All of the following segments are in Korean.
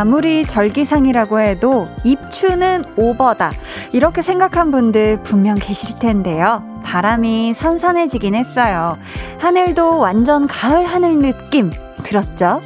아무리 절기상이라고 해도 입추는 오버다. 이렇게 생각한 분들 분명 계실 텐데요. 바람이 선선해지긴 했어요. 하늘도 완전 가을 하늘 느낌 들었죠?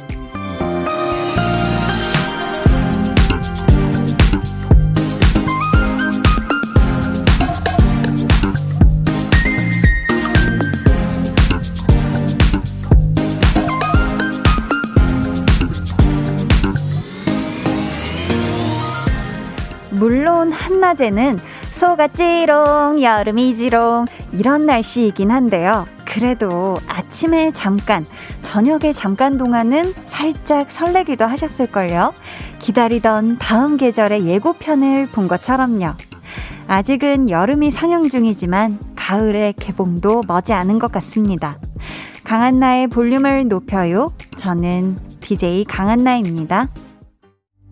물론 한낮에는 소가 찌롱, 여름이지롱, 이런 날씨이긴 한데요. 그래도 아침에 잠깐, 저녁에 잠깐 동안은 살짝 설레기도 하셨을걸요. 기다리던 다음 계절의 예고편을 본 것처럼요. 아직은 여름이 상영 중이지만 가을의 개봉도 머지 않은 것 같습니다. 강한나의 볼륨을 높여요. 저는 DJ 강한나입니다.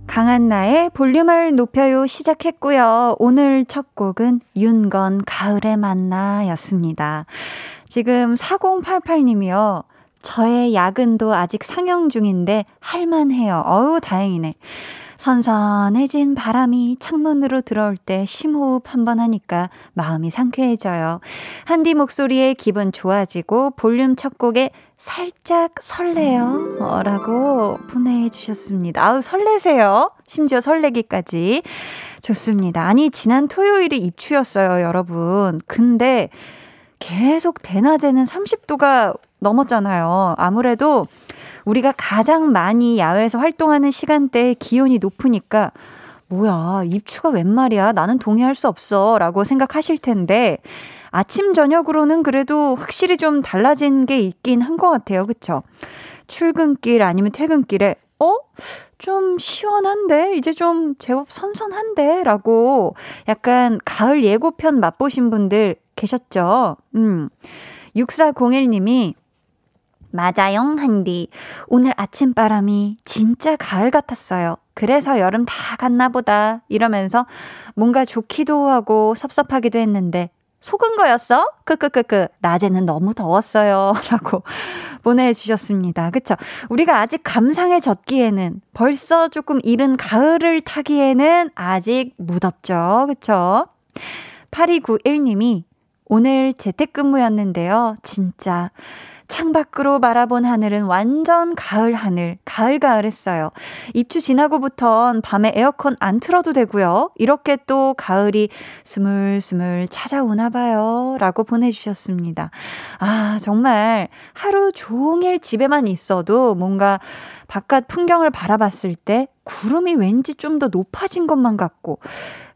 강한나의 볼륨을 높여요 시작했고요. 오늘 첫 곡은 윤건 가을의 만나 였습니다. 지금 4088님이요. 저의 야근도 아직 상영 중인데 할만해요. 어우, 다행이네. 선선해진 바람이 창문으로 들어올 때 심호흡 한번 하니까 마음이 상쾌해져요. 한디 목소리에 기분 좋아지고 볼륨 첫 곡에 살짝 설레요. 어, 라고 보내주셨습니다. 아우, 설레세요. 심지어 설레기까지. 좋습니다. 아니, 지난 토요일이 입추였어요, 여러분. 근데 계속 대낮에는 30도가 넘었잖아요. 아무래도 우리가 가장 많이 야외에서 활동하는 시간대에 기온이 높으니까 뭐야, 입추가 웬 말이야? 나는 동의할 수 없어. 라고 생각하실 텐데, 아침, 저녁으로는 그래도 확실히 좀 달라진 게 있긴 한 것 같아요. 그쵸? 출근길 아니면 퇴근길에, 어? 좀 시원한데? 이제 좀 제법 선선한데? 라고 약간 가을 예고편 맛보신 분들 계셨죠? 음. 6401님이 맞아요, 한디. 오늘 아침 바람이 진짜 가을 같았어요. 그래서 여름 다 갔나 보다. 이러면서 뭔가 좋기도 하고 섭섭하기도 했는데 속은 거였어? 크크크크. 낮에는 너무 더웠어요. 라고 보내주셨습니다. 그쵸? 우리가 아직 감상에 젖기에는 벌써 조금 이른 가을을 타기에는 아직 무덥죠. 그쵸? 8291님이 오늘 재택근무였는데요. 진짜 창밖으로 바라본 하늘은 완전 가을 하늘, 가을가을했어요. 입추 지나고부턴 밤에 에어컨 안 틀어도 되고요. 이렇게 또 가을이 스물스물 찾아오나 봐요. 라고 보내주셨습니다. 아, 정말 하루 종일 집에만 있어도 뭔가 바깥 풍경을 바라봤을 때 구름이 왠지 좀 더 높아진 것만 같고,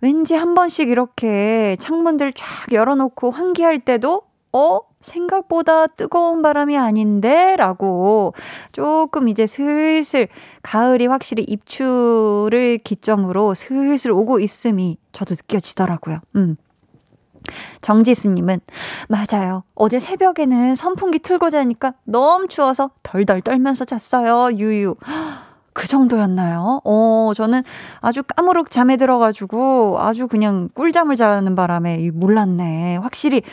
왠지 한 번씩 이렇게 창문들 쫙 열어놓고 환기할 때도, 어? 생각보다 뜨거운 바람이 아닌데? 라고 조금 이제 슬슬 가을이 확실히 입추를 기점으로 슬슬 오고 있음이 저도 느껴지더라고요. 음. 정지수님은, 맞아요. 어제 새벽에는 선풍기 틀고 자니까 너무 추워서 덜덜 떨면서 잤어요. 유유. 그 정도였나요? 어, 저는 아주 까무룩 잠에 들어가지고 아주 그냥 꿀잠을 자는 바람에 몰랐네. 확실히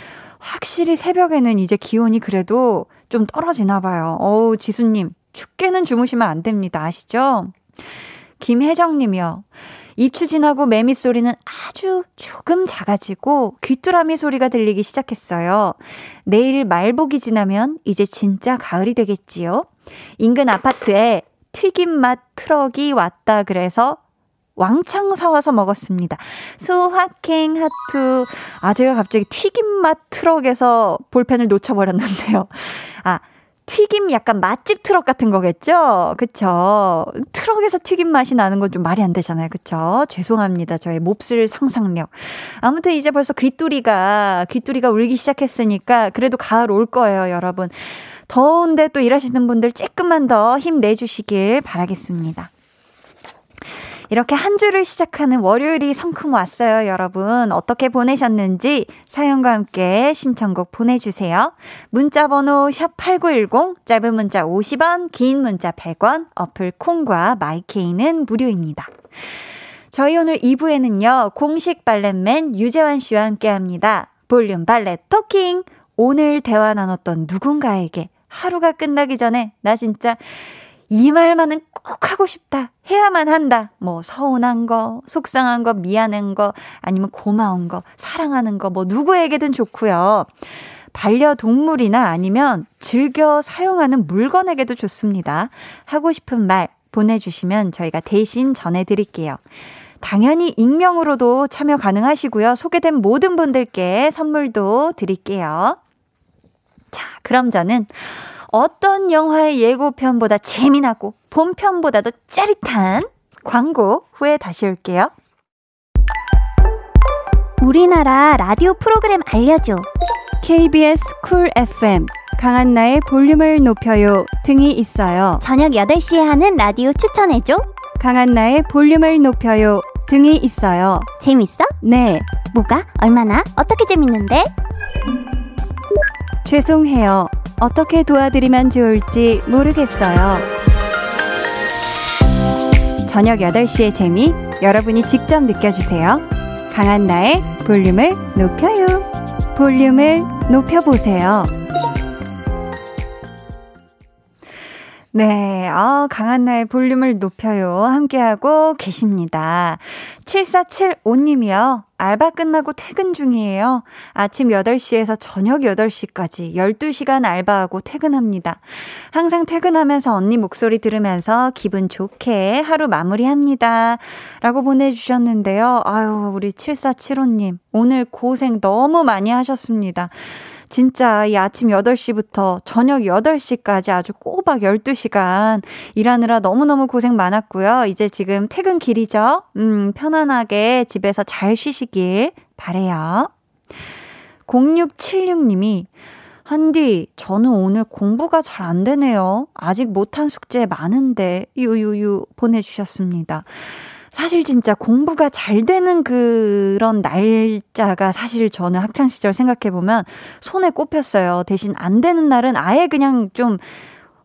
확실히 새벽에는 이제 기온이 그래도 좀 떨어지나 봐요. 어우, 지수님, 춥게는 주무시면 안 됩니다. 아시죠? 김혜정 님이요. 입추 지나고 매미 소리는 아주 조금 작아지고 귀뚜라미 소리가 들리기 시작했어요. 내일 말복이 지나면 이제 진짜 가을이 되겠지요. 인근 아파트에 튀김 맛 트럭이 왔다 그래서 왕창 사와서 먹었습니다. 소확행 하트. 아, 제가 갑자기 튀김맛 트럭에서 볼펜을 놓쳐버렸는데요. 아, 튀김 약간 맛집 트럭 같은 거겠죠? 그쵸? 트럭에서 튀김 맛이 나는 건 좀 말이 안 되잖아요. 그쵸? 죄송합니다. 저의 몹쓸 상상력. 아무튼 이제 벌써 귀뚜리가, 귀뚜리가 울기 시작했으니까 그래도 가을 올 거예요, 여러분. 더운데 또 일하시는 분들 조금만 더 힘내주시길 바라겠습니다. 이렇게 한 주를 시작하는 월요일이 성큼 왔어요, 여러분. 어떻게 보내셨는지 사연과 함께 신청곡 보내주세요. 문자번호 샵8910, 짧은 문자 50원, 긴 문자 100원, 어플 콩과 마이케이는 무료입니다. 저희 오늘 2부에는요, 공식 발렛맨 유재환 씨와 함께 합니다. 볼륨 발렛 토킹! 오늘 대화 나눴던 누군가에게 하루가 끝나기 전에 나 진짜 이 말만은 꼭 하고 싶다. 해야만 한다. 뭐 서운한 거, 속상한 거, 미안한 거, 아니면 고마운 거, 사랑하는 거, 뭐 누구에게든 좋고요. 반려동물이나 아니면 즐겨 사용하는 물건에게도 좋습니다. 하고 싶은 말 보내주시면 저희가 대신 전해드릴게요. 당연히 익명으로도 참여 가능하시고요. 소개된 모든 분들께 선물도 드릴게요. 자, 그럼 저는 어떤 영화의 예고편보다 재미나고 본편보다도 짜릿한 광고 후에 다시 올게요. 우리나라 라디오 프로그램 알려줘. KBS 쿨 FM 강한나의 볼륨을 높여요 등이 있어요. 저녁 8시에 하는 라디오 추천해줘. 강한나의 볼륨을 높여요 등이 있어요. 재밌어? 네. 뭐가? 얼마나? 어떻게 재밌는데? 죄송해요. 어떻게 도와드리면 좋을지 모르겠어요. 저녁 8시의 재미 여러분이 직접 느껴주세요. 강한 나의 볼륨을 높여요. 볼륨을 높여보세요. 네, 아, 강한나의 볼륨을 높여요. 함께하고 계십니다. 7475님이요. 알바 끝나고 퇴근 중이에요. 아침 8시에서 저녁 8시까지 12시간 알바하고 퇴근합니다. 항상 퇴근하면서 언니 목소리 들으면서 기분 좋게 하루 마무리합니다. 라고 보내주셨는데요. 아유, 우리 7475님. 오늘 고생 너무 많이 하셨습니다. 진짜 이 아침 8시부터 저녁 8시까지 아주 꼬박 12시간 일하느라 너무너무 고생 많았고요. 이제 지금 퇴근 길이죠? 음, 편안하게 집에서 잘 쉬시길 바래요. 0676님이 한디, 저는 오늘 공부가 잘 안 되네요. 아직 못한 숙제 많은데, 유유유 보내주셨습니다. 사실 진짜 공부가 잘 되는 그런 날짜가 사실 저는 학창시절 생각해보면 손에 꼽혔어요. 대신 안 되는 날은 아예 그냥 좀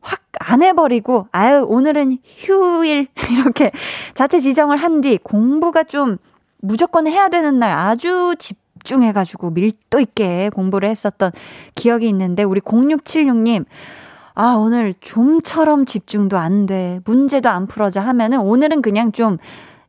확 안 해버리고, 아유, 오늘은 휴일, 이렇게 자체 지정을 한 뒤 공부가 좀 무조건 해야 되는 날 아주 집중해가지고 밀도 있게 공부를 했었던 기억이 있는데, 우리 0676님, 아, 오늘 좀처럼 집중도 안 돼. 문제도 안 풀어져 하면은 오늘은 그냥 좀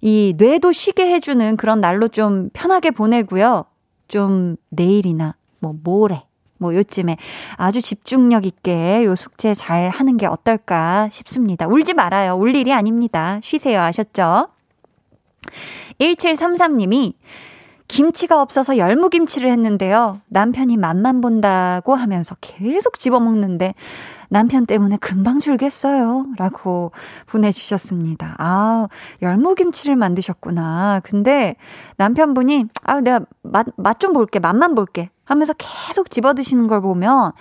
이 뇌도 쉬게 해주는 그런 날로 좀 편하게 보내고요. 좀 내일이나 뭐 모레 뭐 요쯤에 아주 집중력 있게 요 숙제 잘 하는 게 어떨까 싶습니다. 울지 말아요. 울 일이 아닙니다. 쉬세요. 아셨죠? 1733님이 김치가 없어서 열무김치를 했는데요. 남편이 맛만 본다고 하면서 계속 집어먹는데 남편 때문에 금방 줄겠어요. 라고 보내주셨습니다. 아, 열무김치를 만드셨구나. 근데 남편분이, 아, 내가 맛, 맛 좀 볼게. 맛만 볼게. 하면서 계속 집어 드시는 걸 보면,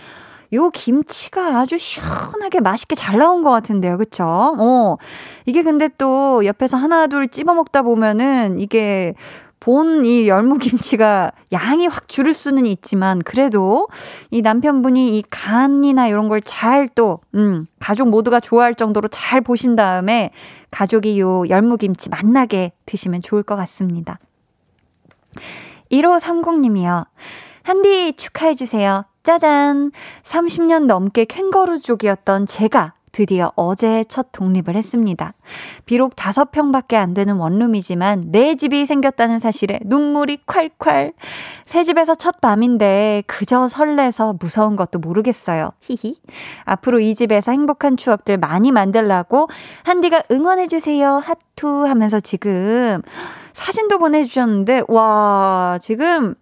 요 김치가 아주 시원하게 맛있게 잘 나온 것 같은데요. 그쵸? 어. 이게 근데 또 옆에서 하나, 둘 찝어 먹다 보면은 이게 본 이 열무김치가 양이 확 줄을 수는 있지만 그래도 이 남편분이 이 간이나 이런 걸 잘 또, 음, 가족 모두가 좋아할 정도로 잘 보신 다음에 가족이 요 열무김치 맛나게 드시면 좋을 것 같습니다. 1530님이요. 한디 축하해주세요. 짜잔! 30년 넘게 캥거루족이었던 제가 드디어 어제 첫 독립을 했습니다. 비록 다섯 평밖에 안 되는 원룸이지만 내 집이 생겼다는 사실에 눈물이 콸콸. 새 집에서 첫 밤인데 그저 설레서 무서운 것도 모르겠어요. 히히. 앞으로 이 집에서 행복한 추억들 많이 만들라고 한디가 응원해주세요. 하투 하면서 지금 사진도 보내주셨는데, 와, 지금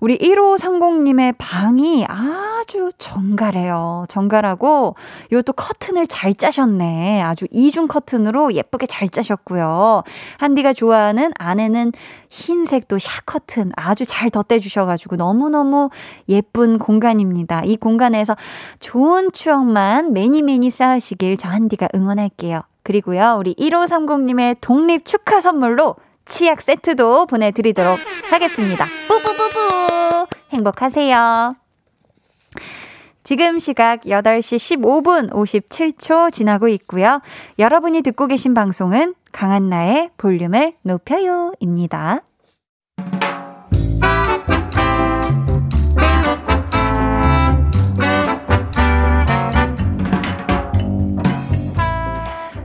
우리 1530님의 방이 아주 정갈해요. 정갈하고, 이것도 커튼을 잘 짜셨네. 아주 이중 커튼으로 예쁘게 잘 짜셨고요. 한디가 좋아하는 안에는 흰색도 샤 커튼 아주 잘 덧대주셔가지고 너무너무 예쁜 공간입니다. 이 공간에서 좋은 추억만 매니 매니 쌓으시길 저 한디가 응원할게요. 그리고요, 우리 1530님의 독립 축하 선물로 치약 세트도 보내드리도록 하겠습니다. 뿌뿌뿌뿌! 행복하세요. 지금 시각 8시 15분 57초 지나고 있고요. 여러분이 듣고 계신 방송은 강한나의 볼륨을 높여요 입니다.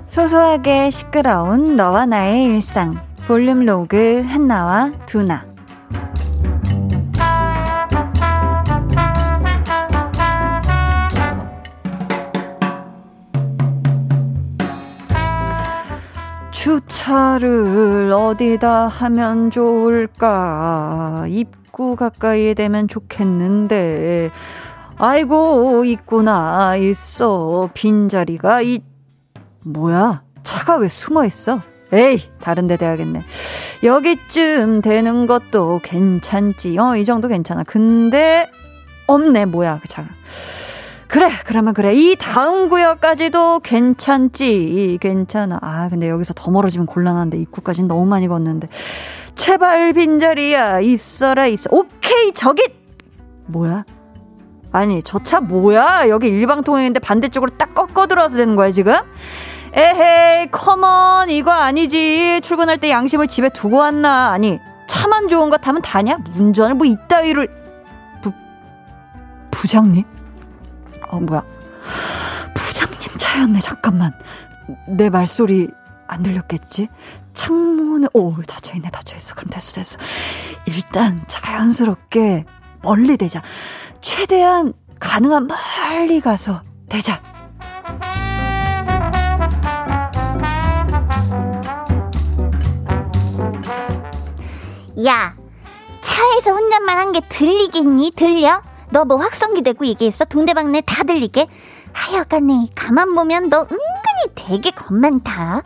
소소하게 시끄러운 너와 나의 일상. 볼륨 로그 한나와 두나. 주차를 어디다 하면 좋을까? 입구 가까이에 되면 좋겠는데. 아이고, 있구나. 있어. 빈자리가 있, 뭐야? 차가 왜 숨어 있어? 에이, 다른 데 돼야겠네. 여기쯤 되는 것도 괜찮지. 어, 이 정도 괜찮아. 근데, 없네. 뭐야, 그 차가. 그래, 그러면 그래. 이 다음 구역까지도 괜찮지. 괜찮아. 아, 근데 여기서 더 멀어지면 곤란한데, 입구까지는 너무 많이 걷는데. 제발 빈자리야. 있어라, 있어. 오케이, 저기! 뭐야? 아니, 저 차 뭐야? 여기 일방통행인데 반대쪽으로 딱 꺾어 들어와서 되는 거야, 지금? 에헤이, 컴온, 이거 아니지. 출근할 때 양심을 집에 두고 왔나. 아니, 차만 좋은 거 타면 다냐? 운전을 뭐 이따위를. 부, 부장님? 어, 뭐야. 부장님 차였네, 잠깐만. 내 말소리 안 들렸겠지? 창문에, 오, 닫혀있네, 닫혀있어. 그럼 됐어, 됐어. 일단 자연스럽게 멀리 대자. 최대한 가능한 멀리 가서 대자. 야, 차에서 혼잣말 한 게 들리겠니? 들려? 너 뭐 확성기 대고 얘기했어? 동대방네 다 들리게? 하여간에 가만 보면 너 은근히 되게 겁 많다.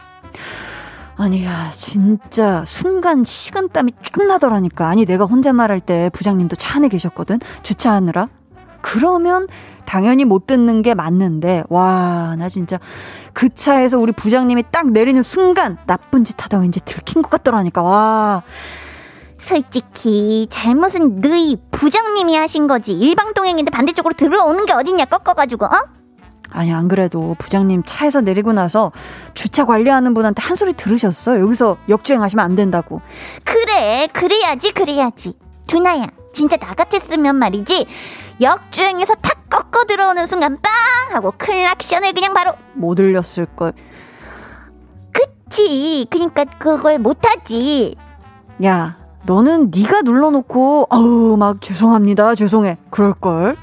아니야, 진짜 순간 식은땀이 쭉 나더라니까. 아니, 내가 혼잣말할 때 부장님도 차 안에 계셨거든. 주차하느라. 그러면 당연히 못 듣는 게 맞는데, 와, 나 진짜 그 차에서 우리 부장님이 딱 내리는 순간 나쁜 짓 하다 왠지 들킨 것 같더라니까, 와. 솔직히 잘못은 너희 부장님이 하신 거지. 일방통행인데 반대쪽으로 들어오는 게 어딨냐 꺾어가지고 어? 아니 안 그래도 부장님 차에서 내리고 나서 주차 관리하는 분한테 한 소리 들으셨어. 여기서 역주행하시면 안 된다고. 그래 그래야지 그래야지. 두나야 진짜 나 같았으면 말이지. 역주행에서 탁 꺾어 들어오는 순간 빵 하고 클락션을 그냥 바로 못 들렸을 걸. 그치. 그니까 그걸 못하지. 야 너는 네가 눌러놓고 아우 막 죄송합니다 죄송해 그럴 걸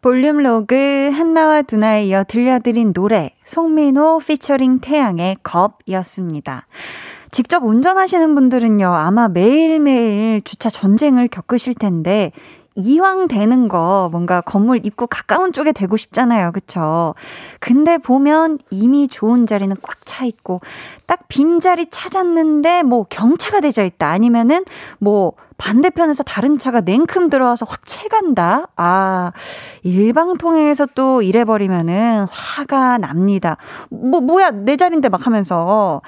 볼륨 로그 한나와 두나에 이어 들려드린 노래 송민호 피처링 태양의 겁이었습니다. 직접 운전하시는 분들은요, 아마 매일매일 주차 전쟁을 겪으실 텐데, 이왕 되는 거 뭔가 건물 입구 가까운 쪽에 대고 싶잖아요. 그쵸? 근데 보면 이미 좋은 자리는 꽉 차 있고 딱 빈 자리 찾았는데 뭐 경차가 대져 있다. 아니면은 뭐 반대편에서 다른 차가 냉큼 들어와서 확 채간다? 아, 일방통행에서 또 이래버리면은 화가 납니다. 뭐, 뭐야, 내 자리인데 막 하면서.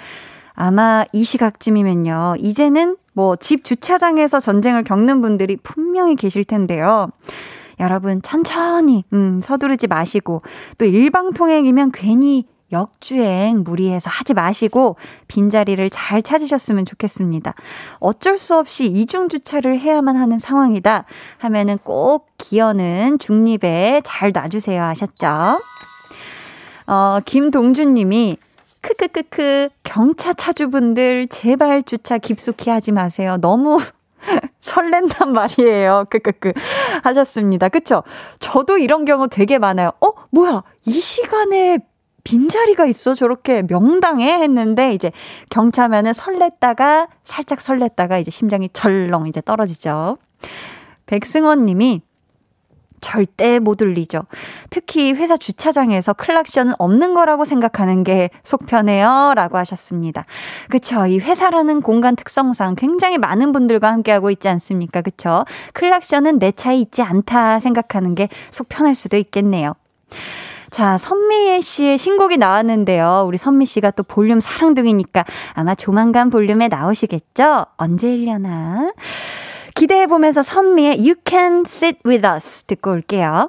아마 이 시각쯤이면요. 이제는 뭐 집 주차장에서 전쟁을 겪는 분들이 분명히 계실 텐데요. 여러분 천천히 음, 서두르지 마시고 또 일방통행이면 괜히 역주행 무리해서 하지 마시고 빈자리를 잘 찾으셨으면 좋겠습니다. 어쩔 수 없이 이중주차를 해야만 하는 상황이다 하면은 꼭 기어는 중립에 잘 놔주세요 하셨죠? 어, 김동준 님이 크크크크 경차 차주분들 제발 주차 깊숙이 하지 마세요. 너무 설렌단 말이에요. 크크크 하셨습니다. 그쵸? 저도 이런 경우 되게 많아요. 어, 뭐야? 이 시간에 빈자리가 있어? 저렇게 명당에 했는데 이제 경차면은 설렜다가 살짝 설렜다가 이제 심장이 절렁 이제 떨어지죠. 백승원 님이 절대 못 울리죠. 특히 회사 주차장에서 클락션은 없는 거라고 생각하는 게 속편해요. 라고 하셨습니다. 그쵸. 이 회사라는 공간 특성상 굉장히 많은 분들과 함께하고 있지 않습니까? 그쵸. 클락션은 내 차에 있지 않다 생각하는 게 속편할 수도 있겠네요. 자, 선미 씨의 신곡이 나왔는데요. 우리 선미 씨가 또 볼륨 사랑둥이니까 아마 조만간 볼륨에 나오시겠죠? 언제 일려나? 기대해보면서 선미의 You Can Sit With Us 듣고 올게요.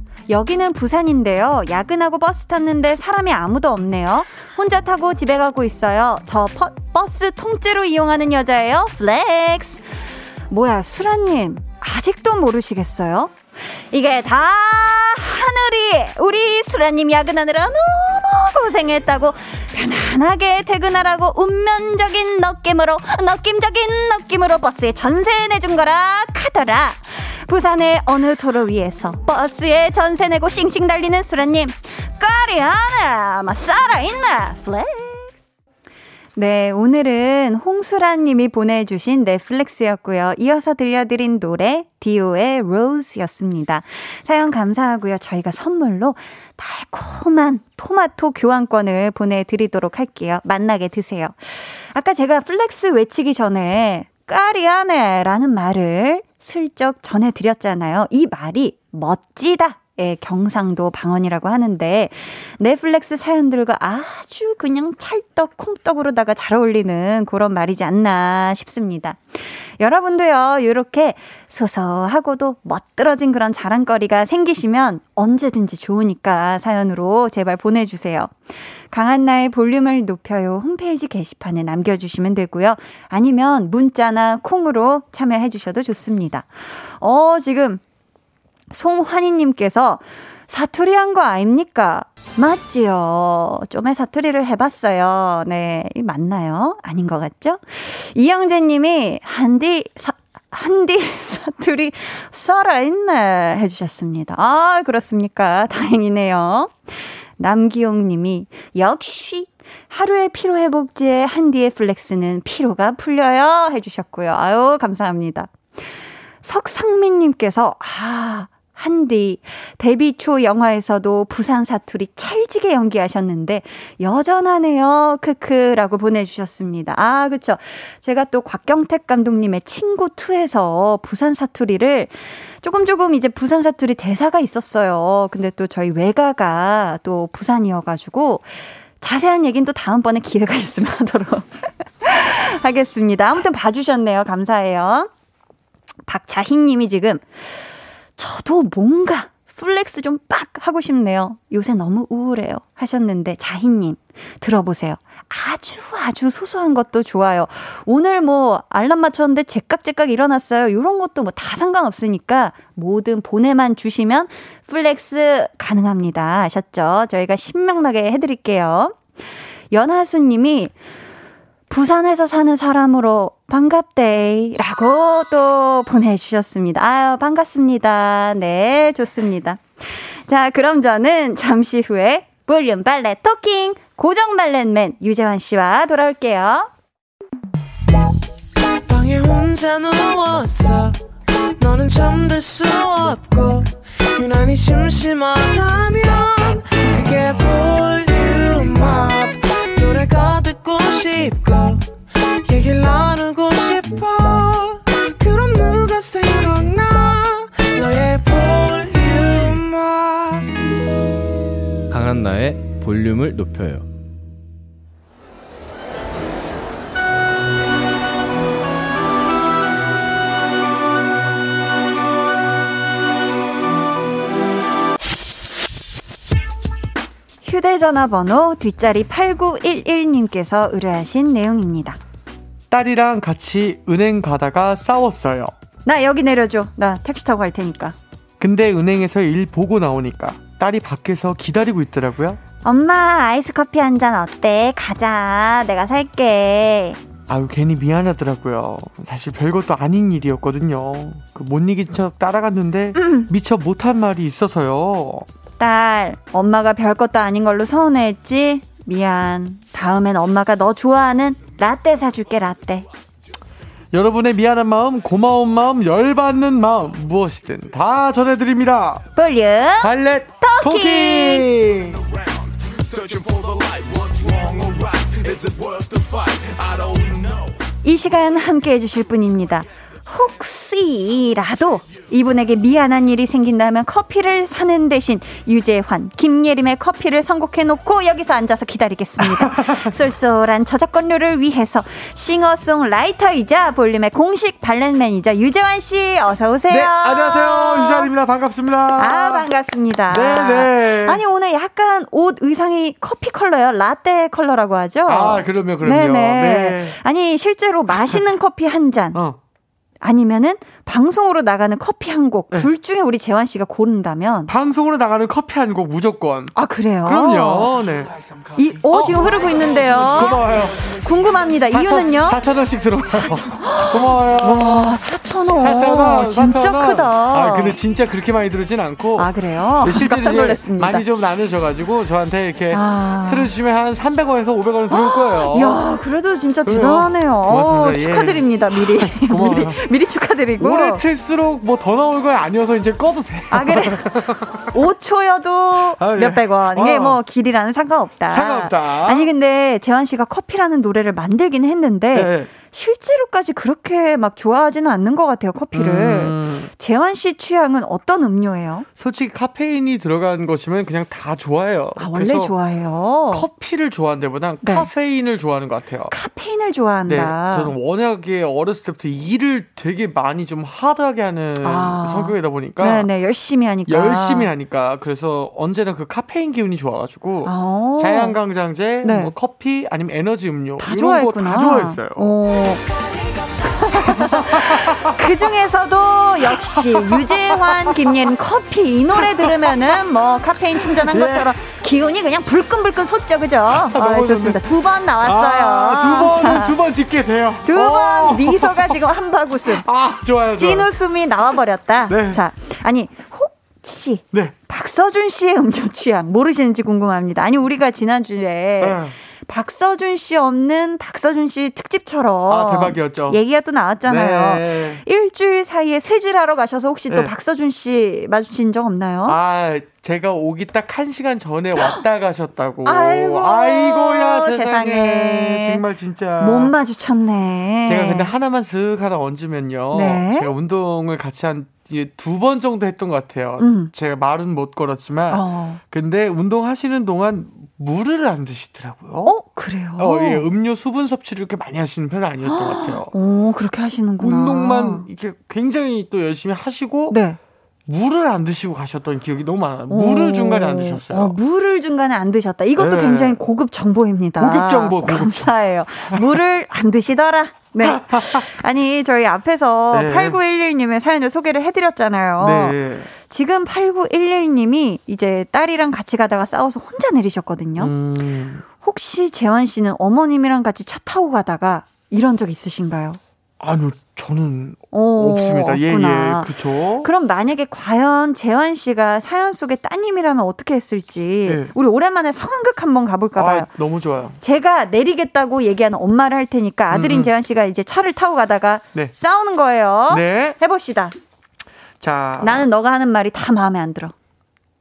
여기는 부산인데요. 야근하고 버스 탔는데 사람이 아무도 없네요. 혼자 타고 집에 가고 있어요. 저 퍼, 버스 통째로 이용하는 여자예요. flex. 뭐야, 수라님. 아직도 모르시겠어요? 이게 다 하늘이 우리 수라님 야근하느라 너무 고생했다고 편안하게 퇴근하라고 운명적인 느낌으로 느낌적인 느낌으로 버스에 전세 내준 거라 카더라 부산의 어느 도로 위에서 버스에 전세 내고 싱싱 달리는 수라님 까리하네 마 살아있나 flex 네, 오늘은 홍수란 님이 보내주신 flex였고요. 이어서 들려드린 노래 디오의 Rose였습니다. 사연 감사하고요. 저희가 선물로 달콤한 토마토 교환권을 보내드리도록 할게요. 맛나게 드세요. 아까 제가 flex 외치기 전에 까리하네 라는 말을 슬쩍 전해드렸잖아요. 이 말이 멋지다 의 경상도 방언이라고 하는데 넷플릭스 사연들과 아주 그냥 찰떡 콩떡으로다가 잘 어울리는 그런 말이지 않나 싶습니다. 여러분도요, 이렇게 소소하고도 멋들어진 그런 자랑거리가 생기시면 언제든지 좋으니까 사연으로 제발 보내주세요. 강한나의 볼륨을 높여요 홈페이지 게시판에 남겨주시면 되고요. 아니면 문자나 콩으로 참여해 주셔도 좋습니다. 어, 지금 송환희님께서 사투리 한 거 아닙니까? 맞지요. 좀의 사투리를 해봤어요. 네. 맞나요? 아닌 것 같죠? 이영재 님이 한디, 사, 한디 사투리 살아있네. 해주셨습니다. 아, 그렇습니까? 다행이네요. 남기용 님이 역시 하루의 피로 회복제의 한디의 flex는 피로가 풀려요. 해주셨고요. 아유, 감사합니다. 석상민 님께서, 아, 한디. 데뷔 초 영화에서도 부산 사투리 찰지게 연기하셨는데 여전하네요. 크크라고 보내주셨습니다. 아, 그쵸. 제가 또 곽경택 감독님의 친구 2에서 부산 사투리를 조금 조금 이제 부산 사투리 대사가 있었어요. 근데 또 저희 외가가 또 부산이어가지고 자세한 얘기는 또 다음번에 기회가 있으면 하도록 하겠습니다. 아무튼 봐주셨네요. 감사해요. 박자희 님이 지금 저도 뭔가 flex 좀 빡 하고 싶네요. 요새 너무 우울해요. 하셨는데, 자희님, 들어보세요. 아주 아주 소소한 것도 좋아요. 오늘 뭐 알람 맞췄는데 제깍제깍 일어났어요. 이런 것도 뭐 다 상관없으니까 뭐든 보내만 주시면 flex 가능합니다. 아셨죠? 저희가 신명나게 해드릴게요. 연하수 님이 부산에서 사는 사람으로 반갑대. 라고 또 보내주셨습니다. 아유, 반갑습니다. 네, 좋습니다. 자, 그럼 저는 잠시 후에 볼륨 발레 토킹 고정 발렛맨 유재환 씨와 돌아올게요. 얘기 나누고 싶어. 그럼 누가 생각나? 너의 볼륨을 강한나의 볼륨을 높여요. 휴대전화 번호 뒷자리 8911님께서 의뢰하신 내용입니다. 딸이랑 같이 은행 가다가 싸웠어요. 나 여기 내려줘. 나 택시 타고 갈 테니까. 근데 은행에서 일 보고 나오니까 딸이 밖에서 기다리고 있더라고요. 엄마 아이스 커피 한 잔 어때? 가자. 내가 살게. 아유 괜히 미안하더라고요. 사실 별것도 아닌 일이었거든요. 그 못 이긴 척 따라갔는데 미처 못한 말이 있어서요. 딸, 엄마가 별것도 아닌 걸로 서운해했지? 미안. 다음엔 엄마가 너 좋아하는 라떼 사줄게, 라떼. 여러분의 미안한 마음, 고마운 마음, 열받는 마음 무엇이든 다 전해드립니다. 볼륨 발렛 토킹. 이 시간 함께 해주실 분입니다. 혹시라도 이분에게 미안한 일이 생긴다면 커피를 사는 대신 유재환, 김예림의 커피를 선곡해놓고 여기서 앉아서 기다리겠습니다. 쏠쏠한 저작권료를 위해서 싱어송라이터이자 볼륨의 공식 발렌맨이자 유재환 씨 어서 오세요. 네, 안녕하세요. 유재환입니다. 반갑습니다. 아 반갑습니다. 네네. 아니 오늘 약간 옷 의상이 커피 컬러요. 라떼 컬러라고 하죠. 아 그럼요, 그럼요. 네네. 네. 아니 실제로 마시는 커피 한 잔. 어. 아니면은 방송으로 나가는 커피 한 곡둘 네. 중에 우리 재환 씨가 고른다면 방송으로 나가는 커피 한 곡 무조건. 아 그래요? 그럼요. 네. 이, 오 지금 흐르고 있는데요. 고마워요. 궁금합니다. 이유는요? 4천 원씩 들어가요. 고마워요. 와 4천 원. 4천 원. 진짜 4천 원. 크다. 아 근데 진짜 그렇게 많이 들어진 않고. 아, 그래요? 네, 깜짝 놀랐습니다. 많이 좀 나누셔가지고 저한테 이렇게 아. 틀어주시면 한 300원에서 500원 들어올 거예요. 야, 그래도 진짜 그래요. 대단하네요. 고맙습니다. 어, 예. 축하드립니다, 미리. 고마워요. 미리, 미리 축하 드리고. 오래 틀수록 뭐 더 나올 거 아니어서 이제 꺼도 돼요. 아, 그래. 5초여도 아, 예. 몇백 원. 이게 어. 뭐 길이라는 상관없다. 상관없다. 아니, 근데 재환 씨가 커피라는 노래를 만들긴 했는데 네. 실제로까지 그렇게 막 좋아하지는 않는 것 같아요, 커피를. 음, 재환 씨 취향은 어떤 음료예요? 솔직히 카페인이 들어간 것이면 그냥 다 좋아해요. 아, 원래 좋아해요. 커피를 좋아하는 데보다 네. 카페인을 좋아하는 것 같아요. 카페인을 네, 좋아한다. 저는 워낙에 어렸을 때부터 일을 되게 많이 좀 하드하게 하는 아. 성격이다 보니까 네네, 열심히 하니까. 열심히 하니까 그래서 언제나 그 카페인 기운이 좋아가지고 아. 자양강장제, 네. 뭐 커피 아니면 에너지 음료 다 이런 거. 다 좋아했어요. 어. 그 중에서도 역시 유재환, 김예림 커피 이 노래 들으면은 뭐 카페인 충전한 네. 것처럼 기운이 그냥 불끈불끈 솟죠, 그죠? 아, 너무 좋습니다. 두 번 나왔어요. 아, 두번 짓게 돼요. 두번 어. 미소가 지금 한박 웃음. 아 좋아요. 좋아요. 찐웃음이 나와버렸다. 네. 자, 아니 혹시 네. 박서준 씨의 음료 취향 모르시는지 궁금합니다. 아니 우리가 지난주에 네. 박서준 씨 없는 박서준 씨 특집처럼 아 대박이었죠. 얘기가 또 나왔잖아요. 네. 일주일 사이에 쇠질하러 가셔서 혹시 또 네. 박서준 씨 마주친 적 없나요? 아, 제가 오기 딱한 시간 전에 왔다 가셨다고. 아이고, 아이고야, 세상에. 세상에. 정말 진짜. 못 마주쳤네. 제가 근데 하나만 슥 하나 얹으면요. 네. 제가 운동을 같이 한 두번 정도 했던 것 같아요. 음. 제가 말은 못 걸었지만. 어, 근데 운동하시는 동안 물을 안 드시더라고요. 어 그래요. 어, 예, 음료 수분 섭취를 이렇게 많이 하시는 편은 아니었던 것 같아요. 오 그렇게 하시는구나. 운동만 이렇게 굉장히 또 열심히 하시고 네. 물을 안 드시고 가셨던 기억이 너무 많아요. 물을 오. 중간에 안 드셨어요. 어, 물을 중간에 안 드셨다. 이것도 네. 굉장히 고급 정보입니다. 고급 정보, 고급 감사해요. 물을 안 드시더라. 네. 아니, 저희 앞에서 네. 8911님의 사연을 소개를 해드렸잖아요. 네. 지금 8911님이 이제 딸이랑 같이 가다가 싸워서 혼자 내리셨거든요. 음, 혹시 재환 씨는 어머님이랑 같이 차 타고 가다가 이런 적 있으신가요? 아니요, 저는 오, 없습니다. 예, 없구나. 예, 그쵸. 그럼 만약에 과연 재환 씨가 사연 속의 따님이라면 어떻게 했을지 네. 우리 오랜만에 상황극 한번 가볼까 봐요. 아, 너무 좋아요. 제가 내리겠다고 얘기하는 엄마를 할 테니까 아들인 음, 음. 재환 씨가 이제 차를 타고 가다가 네. 싸우는 거예요. 네. 해봅시다. 자. 나는 너가 하는 말이 다 마음에 안 들어.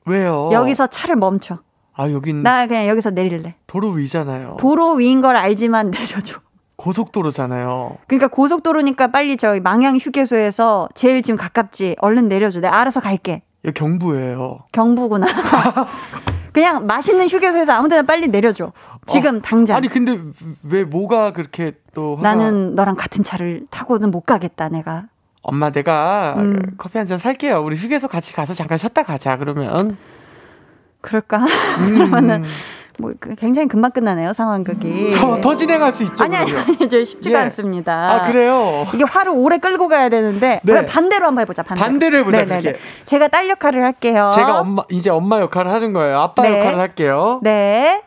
왜요? 여기서 차를 멈춰. 아, 여긴 나 그냥 여기서 내릴래. 도로 위잖아요. 도로 위인 걸 알지만 내려줘. 고속도로잖아요. 그러니까 고속도로니까 빨리 저희 망양 휴게소에서 제일 지금 가깝지. 얼른 내려줘. 내가 알아서 갈게. 여기 경부예요. 경부구나. 그냥 맛있는 휴게소에서 아무데나 빨리 내려줘. 지금 당장. 어. 아니, 근데 왜 뭐가 그렇게 또. 화가- 나는 너랑 같은 차를 타고는 못 가겠다, 내가. 엄마, 내가 음. 커피 한 잔 살게요. 우리 휴게소 같이 가서 잠깐 쉬었다 가자, 그러면. 그럴까? 음, 그러면은 뭐그 굉장히 금방 끝나네요 상황극이. 더, 더 진행할 수 있죠. 아니 아니 아니 저 쉽지가 예. 않습니다. 아 그래요. 이게 화를 오래 끌고 가야 되는데 네. 반대로 한번 해보자. 반대로, 반대로 해보자, 네네네. 그렇게. 제가 딸 역할을 할게요. 제가 엄마 이제 엄마 역할을 하는 거예요. 아빠 네. 역할을 할게요. 네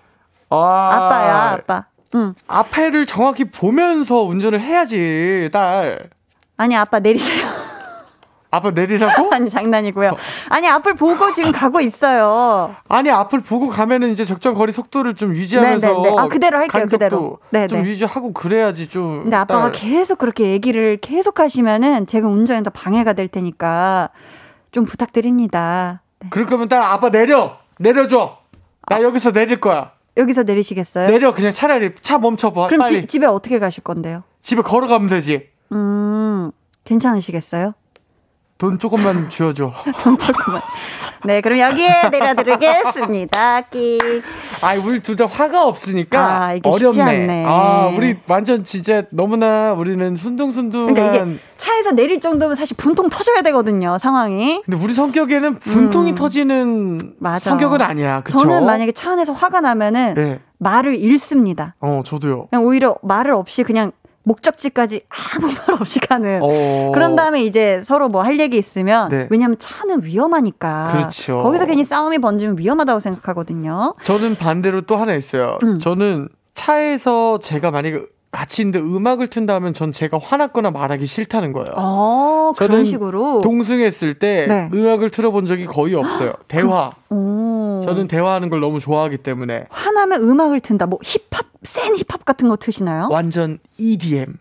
아, 아빠야 아빠. 응 앞에를 정확히 보면서 운전을 해야지, 딸. 아니 아빠 내리세요. 아빠 내리라고? 아니 장난이고요. 아니 앞을 보고 지금 가고 있어요. 아니 앞을 보고 가면은 이제 적정 거리 속도를 좀 유지하면서 네네네. 아, 그대로 할게요, 그대로. 네네. 좀 유지하고 그래야지 좀. 근데 아빠가 딸. 계속 그렇게 얘기를 계속 하시면은 제가 운전에서 방해가 될 테니까 좀 부탁드립니다. 네. 그럴 거면 딸 아빠 내려 내려줘. 나 여기서 내릴 거야. 여기서 내리시겠어요? 내려 그냥 차라리 차 멈춰봐. 그럼 빨리 지, 집에 어떻게 가실 건데요? 집에 걸어가면 되지. 음, 괜찮으시겠어요? 돈 조금만 쥐어줘. 네, 그럼 여기에 내려드리겠습니다. 끼. 아, 우리 둘 다 화가 없으니까 아, 이게 어렵네. 아, 우리 완전 진짜 너무나 우리는 순둥순둥한. 그러니까 이게 차에서 내릴 정도면 사실 분통 터져야 되거든요, 상황이. 근데 우리 성격에는 분통이 음. 터지는 맞아. 성격은 아니야. 그쵸? 저는 만약에 차 안에서 화가 나면은 네. 말을 잃습니다. 어, 저도요. 그냥 오히려 말을 없이 그냥 목적지까지 아무 말 없이 가는. 어. 그런 다음에 이제 서로 뭐 할 얘기 있으면 네. 왜냐하면 차는 위험하니까 그렇죠. 거기서 괜히 싸움이 번지면 위험하다고 생각하거든요. 저는 반대로 또 하나 있어요. 음. 저는 차에서 제가 만약에 같이 있는데 음악을 튼다 하면 전 제가 화났거나 말하기 싫다는 거예요. 어 그런 식으로. 동승했을 때 네. 음악을 틀어본 적이 거의 없어요. 대화. 오. 저는 대화하는 걸 너무 좋아하기 때문에 화나면 음악을 튼다. 뭐 힙합 센 힙합 같은 거 트시나요? 완전 EDM.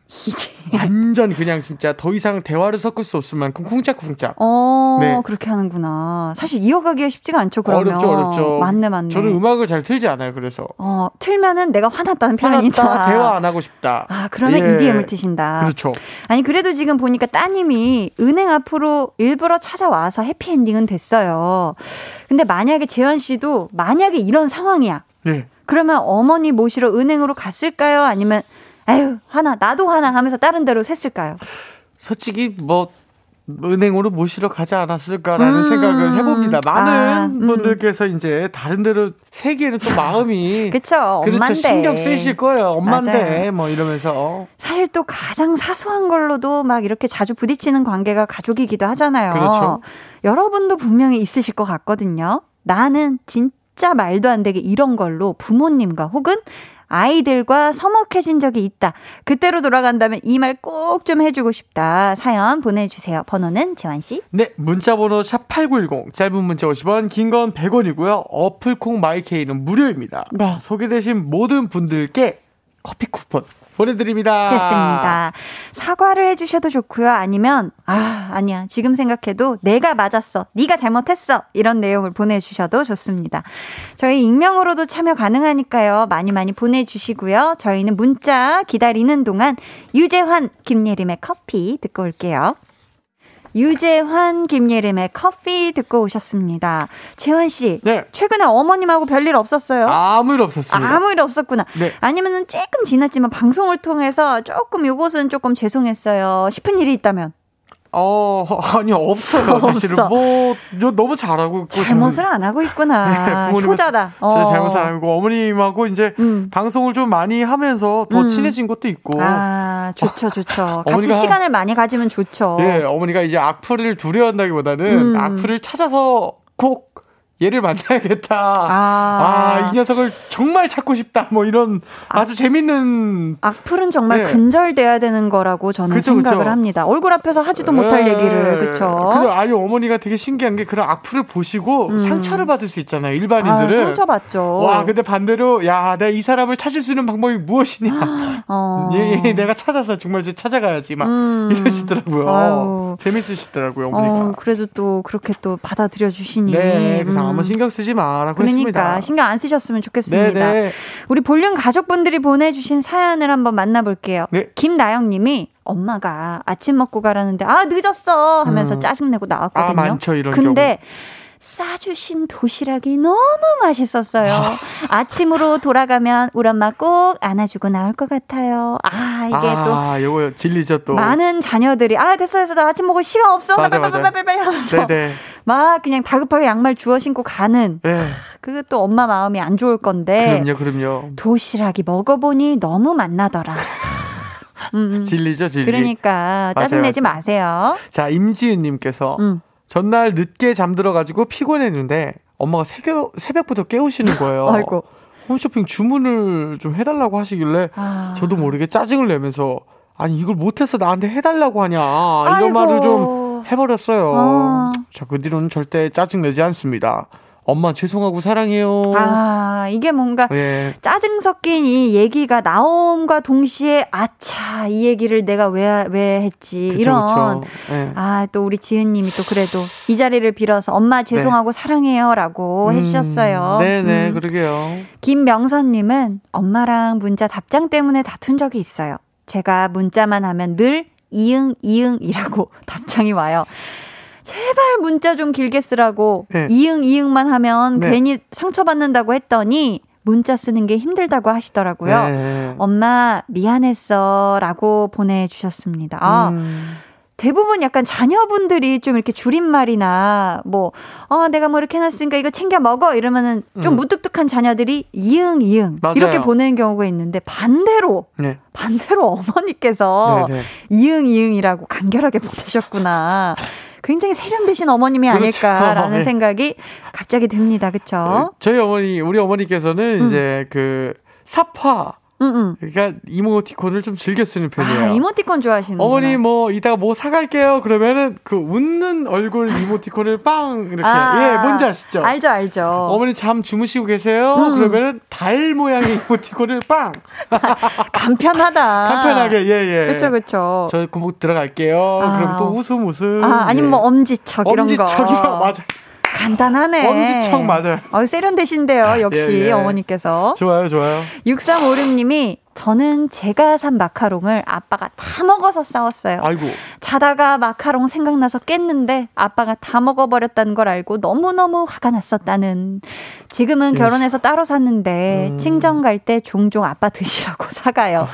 완전 그냥 진짜 더 이상 대화를 섞을 수 없을 만큼 쿵짝쿵짝. 어 네. 그렇게 하는구나. 사실 이어가기가 쉽지가 않죠. 그러면 어렵죠, 어렵죠. 맞네, 맞네. 저는 음악을 잘 틀지 않아요. 그래서 어 틀면은 내가 화났다는 표현이다. 화났다, 대화 안 하고 싶다. 아 그러면 예. EDM을 트신다. 그렇죠. 아니 그래도 지금 보니까 따님이 은행 앞으로 일부러 찾아와서 해피엔딩은 됐어요. 근데 만약에 재현 씨도 만약에 이런 상황이야. 네. 그러면 어머니 모시러 은행으로 갔을까요? 아니면 아유 화나 나도 화나 하면서 다른 데로 샜을까요? 솔직히 뭐 은행으로 모시러 가지 않았을까라는 음. 생각을 해봅니다. 많은 아, 음. 분들께서 이제 다른 데로 세기에는 또 마음이 그쵸 그렇죠 엄만데 신경 쓰이실 거예요. 엄마인데. 뭐 이러면서 사실 또 가장 사소한 걸로도 막 이렇게 자주 부딪히는 관계가 가족이기도 하잖아요. 그렇죠. 여러분도 분명히 있으실 것 같거든요. 나는 진짜 말도 안 되게 이런 걸로 부모님과 혹은 아이들과 서먹해진 적이 있다. 그때로 돌아간다면 이 말 꼭 좀 해주고 싶다. 사연 보내주세요. 번호는 재환씨. 네 문자번호 샵 #8910 짧은 문자 50원, 긴 건 100원이고요. 어플콩 마이케이는 무료입니다. 네. 소개되신 모든 분들께 커피 쿠폰 보내드립니다. 좋습니다. 사과를 해주셔도 좋고요. 아니면 아 아니야 지금 생각해도 내가 맞았어, 네가 잘못했어 이런 내용을 보내주셔도 좋습니다. 저희 익명으로도 참여 가능하니까요. 많이 많이 보내주시고요. 저희는 문자 기다리는 동안 유재환 김예림의 커피 듣고 올게요. 유재환 김예림의 커피 듣고 오셨습니다. 재환 씨, 네. 최근에 어머님하고 별일 없었어요? 아무 일 없었습니다. 아무 일 없었구나. 네. 아니면은 조금 지났지만 방송을 통해서 조금 요것은 조금 죄송했어요 싶은 일이 있다면 어, 아니, 없어요. 사실은. 없어. 뭐, 저 너무 잘하고 있고. 잘못을 안 하고 네, 있구나. 부모님은 효자다. 진짜 어. 잘못을 안 하고, 어머님하고 이제 음. 방송을 좀 많이 하면서 더 음. 친해진 것도 있고. 아, 좋죠, 좋죠. 같이 어머니가- 시간을 많이 가지면 좋죠. 예, 어머니가 이제 악플을 두려워한다기보다는 음. 악플을 찾아서 꼭 얘를 만나야겠다. 아. 아, 이 녀석을 정말 찾고 싶다. 뭐 이런 아주 재밌는 악플은 정말 네. 근절돼야 되는 거라고 저는 그쵸, 생각을 그쵸. 합니다. 얼굴 앞에서 하지도 못할 예. 얘기를 그렇죠. 그리고 아니 어머니가 되게 신기한 게 그런 악플을 보시고 음. 상처를 받을 수 있잖아요. 아, 일반인들은. 상처 받죠. 와, 근데 반대로 야, 내가 이 사람을 찾을 수 있는 방법이 무엇이냐? 어. 예, 예, 내가 찾아서 정말 이제 찾아가야지 막 음. 이러시더라고요. 아유. 재밌으시더라고요, 어머니가. 어, 그래도 또 그렇게 또 받아들여 주시니. 네, 그래서 음. 아무 신경 쓰지 마라고 그러니까 했습니다. 신경 안 쓰셨으면 좋겠습니다. 네네. 우리 볼륨 가족분들이 보내주신 사연을 한번 만나볼게요. 네. 김나영님이 엄마가 아침 먹고 가라는데 아 늦었어 하면서 음. 짜증내고 나왔거든요. 아, 많죠, 이런 근데 싸주신 도시락이 너무 맛있었어요. 아침으로 돌아가면 우리 엄마 꼭 안아주고 나올 것 같아요. 아, 이게 아, 또. 요거 진리죠 또. 많은 자녀들이, 아, 됐어, 됐어. 나 아침 먹을 시간 없어. 맞아, 빨리, 빨리. 빨리, 빨리 하면서. 네네. 막 그냥 다급하게 양말 주워 신고 가는. 네. 그게 또 엄마 마음이 안 좋을 건데. 그럼요, 그럼요. 도시락이 먹어보니 너무 맛나더라. 음, 음. 진리죠, 진리. 그러니까 짜증내지. 마세요. 자, 임지은님께서 음. 전날 늦게 잠들어 가지고 피곤했는데 엄마가 새벽, 새벽 부터 깨우시는 거예요. 아이고. 홈쇼핑 주문을 좀 해달라고 하시길래 아. 저도 모르게 짜증을 내면서 아니 이걸 못해서 나한테 해달라고 하냐 이런 아이고. 말을 좀 해버렸어요. 어. 자, 그 뒤로는 절대 짜증 내지 않습니다. 엄마 죄송하고 사랑해요. 아, 이게 뭔가 예. 짜증 섞인 이 얘기가 나옴과 동시에 아차 이 얘기를 내가 왜 왜 했지 그쵸, 이런 그쵸. 예. 아 또 우리 지은님이 또 그래도 이 자리를 빌어서 엄마 죄송하고 사랑해요 라고 네. 음, 해주셨어요. 네네, 음. 그러게요. 김명선님은 엄마랑 문자 답장 때문에 다툰 적이 있어요. 제가 문자만 하면 늘 이응 이응이라고 답장이 와요. 제발 문자 좀 길게 쓰라고 네. 이응 이응만 하면 네. 괜히 상처받는다고 했더니 문자 쓰는 게 힘들다고 하시더라고요. 네. 엄마 미안했어라고 보내주셨습니다. 아 음, 대부분 약간 자녀분들이 좀 이렇게 줄임말이나 뭐, 어, 내가 뭐 이렇게 해놨으니까 이거 챙겨 먹어 이러면은 좀 음. 무뚝뚝한 자녀들이 이응, 이응. 맞아요. 이렇게 보내는 경우가 있는데 반대로, 네. 반대로 어머니께서 네, 네. 이응, 이응이라고 간결하게 보내셨구나. 굉장히 세련되신 어머님이 그렇죠. 아닐까라는 네. 생각이 갑자기 듭니다. 그쵸? 저희 어머니, 우리 어머니께서는 음. 이제 그 삽화, 그러니까 이모티콘을 좀 즐겨 쓰는 편이에요. 아, 이모티콘 좋아하시는 어머니 뭐 이따가 뭐 사갈게요 그러면은 그 웃는 얼굴 이모티콘을 빵 이렇게 예 뭔지 아시죠? 알죠, 알죠. 어머니 잠 주무시고 계세요 음. 그러면은 달 모양의 이모티콘을 빵 간편하다. 간편하게 예예 그쵸, 그쵸. 저 구목 들어갈게요 아. 그럼 또 웃음 웃음 아, 아니면 뭐 예. 엄지척 이런 거. 엄지척이랑 맞아 간단하네. 엄지척 맞아요. 어, 세련되신데요, 역시 예, 예. 어머니께서. 좋아요 좋아요 6356님이 저는 제가 산 마카롱을 아빠가 다 먹어서 싸웠어요. 아이고 자다가 마카롱 생각나서 깼는데 아빠가 다 먹어버렸다는 걸 알고 너무너무 화가 났었다는. 지금은 결혼해서 따로 샀는데 음. 친정 갈 때 종종 아빠 드시라고 사가요.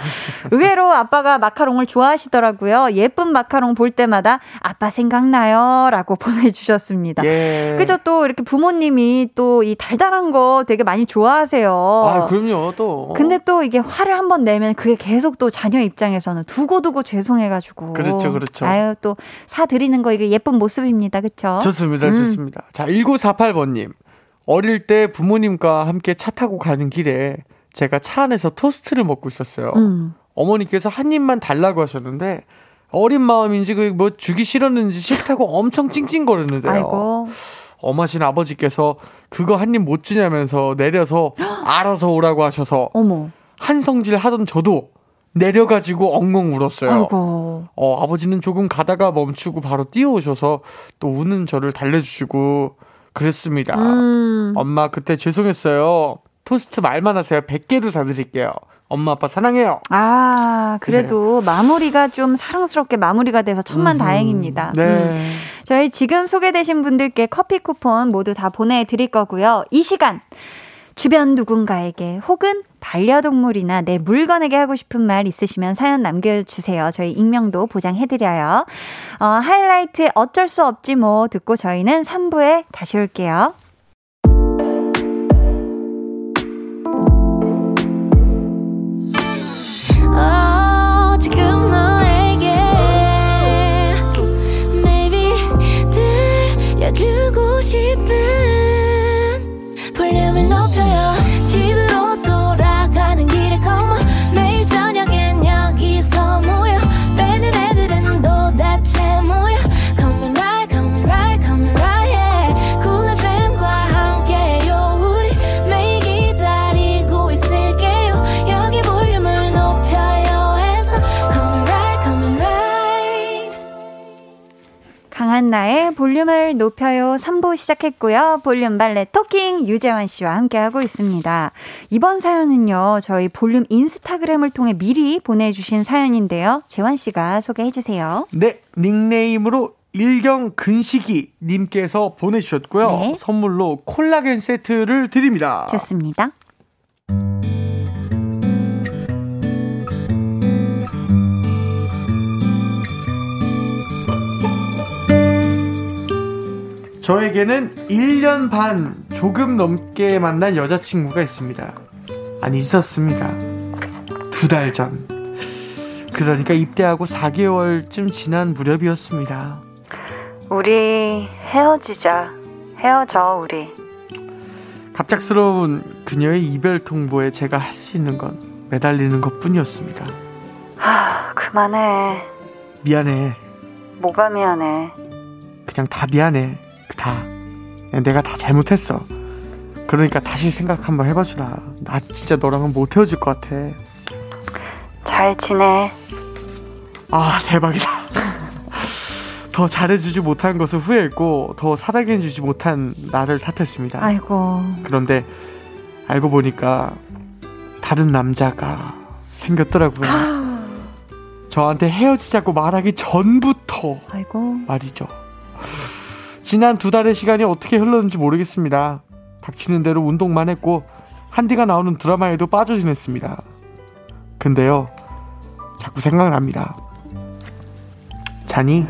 의외로 아빠가 마카롱을 좋아하시더라고요. 예쁜 마카롱 볼 때마다 아빠 생각나요. 라고 보내주셨습니다. 예. 그죠? 또 이렇게 부모님이 또 이 달달한 거 되게 많이 좋아하세요. 아 그럼요 또 근데 또 이게 화를 한번 내면 그게 계속 또 자녀 입장에서는 두고두고 죄송해가지고. 그렇죠, 그렇죠. 아유, 또 사드리는 거 이게 예쁜 모습입니다. 그쵸? 좋습니다. 음. 좋습니다. 자, 1948번님. 어릴 때 부모님과 함께 차 타고 가는 길에 제가 차 안에서 토스트를 먹고 있었어요. 음. 어머니께서 한 입만 달라고 하셨는데 어린 마음인지 그 뭐 주기 싫었는지 싫다고 엄청 찡찡거렸는데요. 아이고. 엄하신 아버지께서 그거 한 입 못 주냐면서 내려서 알아서 오라고 하셔서 어머. 한성질 하던 저도 내려가지고 엉엉 울었어요. 아이고. 어, 아버지는 조금 가다가 멈추고 바로 뛰어오셔서 또 우는 저를 달래주시고 그랬습니다. 음. 엄마 그때 죄송했어요. 토스트 말만 하세요. 100개도 사드릴게요. 엄마 아빠 사랑해요. 아, 그래도 마무리가 좀 사랑스럽게 마무리가 돼서 천만 음흠. 다행입니다. 네. 음. 저희 지금 소개되신 분들께 커피 쿠폰 모두 다 보내드릴 거고요. 이 시간 주변 누군가에게 혹은 반려동물이나 내 물건에게 하고 싶은 말 있으시면 사연 남겨주세요. 저희 익명도 보장해드려요. 어, 하이라이트 어쩔 수 없지 뭐 듣고 저희는 3부에 다시 올게요. 어, 들려주고 싶은 볼륨을 높 강한 나의 볼륨을 높여요 3부 시작했고요. 볼륨 발레 토킹 유재환 씨와 함께하고 있습니다. 이번 사연은요. 저희 볼륨 인스타그램을 통해 미리 보내주신 사연인데요. 재환 씨가 소개해 주세요. 네, 닉네임으로 일경 근식이 님께서 보내주셨고요. 네. 선물로 콜라겐 세트를 드립니다. 좋습니다. 저에게는 1년 반 조금 넘게 만난 여자친구가 있습니다. 아니, 있었습니다. 두 달 전. 그러니까 입대하고 4개월쯤 지난 무렵이었습니다. 우리 헤어지자. 헤어져, 우리. 갑작스러운 그녀의 이별 통보에 제가 할 수 있는 건 매달리는 것 뿐이었습니다. 하, 그만해. 미안해. 뭐가 미안해. 그냥 다 미안해. 다. 내가 다 잘못했어. 그러니까 다시 생각 한번 해봐주라. 나 진짜 너랑은 못 헤어질 것 같아. 잘 지내. 아 대박이다. 더 잘해주지 못한 것을 후회했고 더 사랑해주지 못한 나를 탓했습니다. 아이고. 그런데 알고 보니까 다른 남자가 생겼더라고요. 저한테 헤어지자고 말하기 전부터 아이고. 말이죠. 지난 두 달의 시간이 어떻게 흘렀는지 모르겠습니다. 닥치는 대로 운동만 했고 한디가 나오는 드라마에도 빠져 지냈습니다. 근데요, 자꾸 생각납니다. 자니?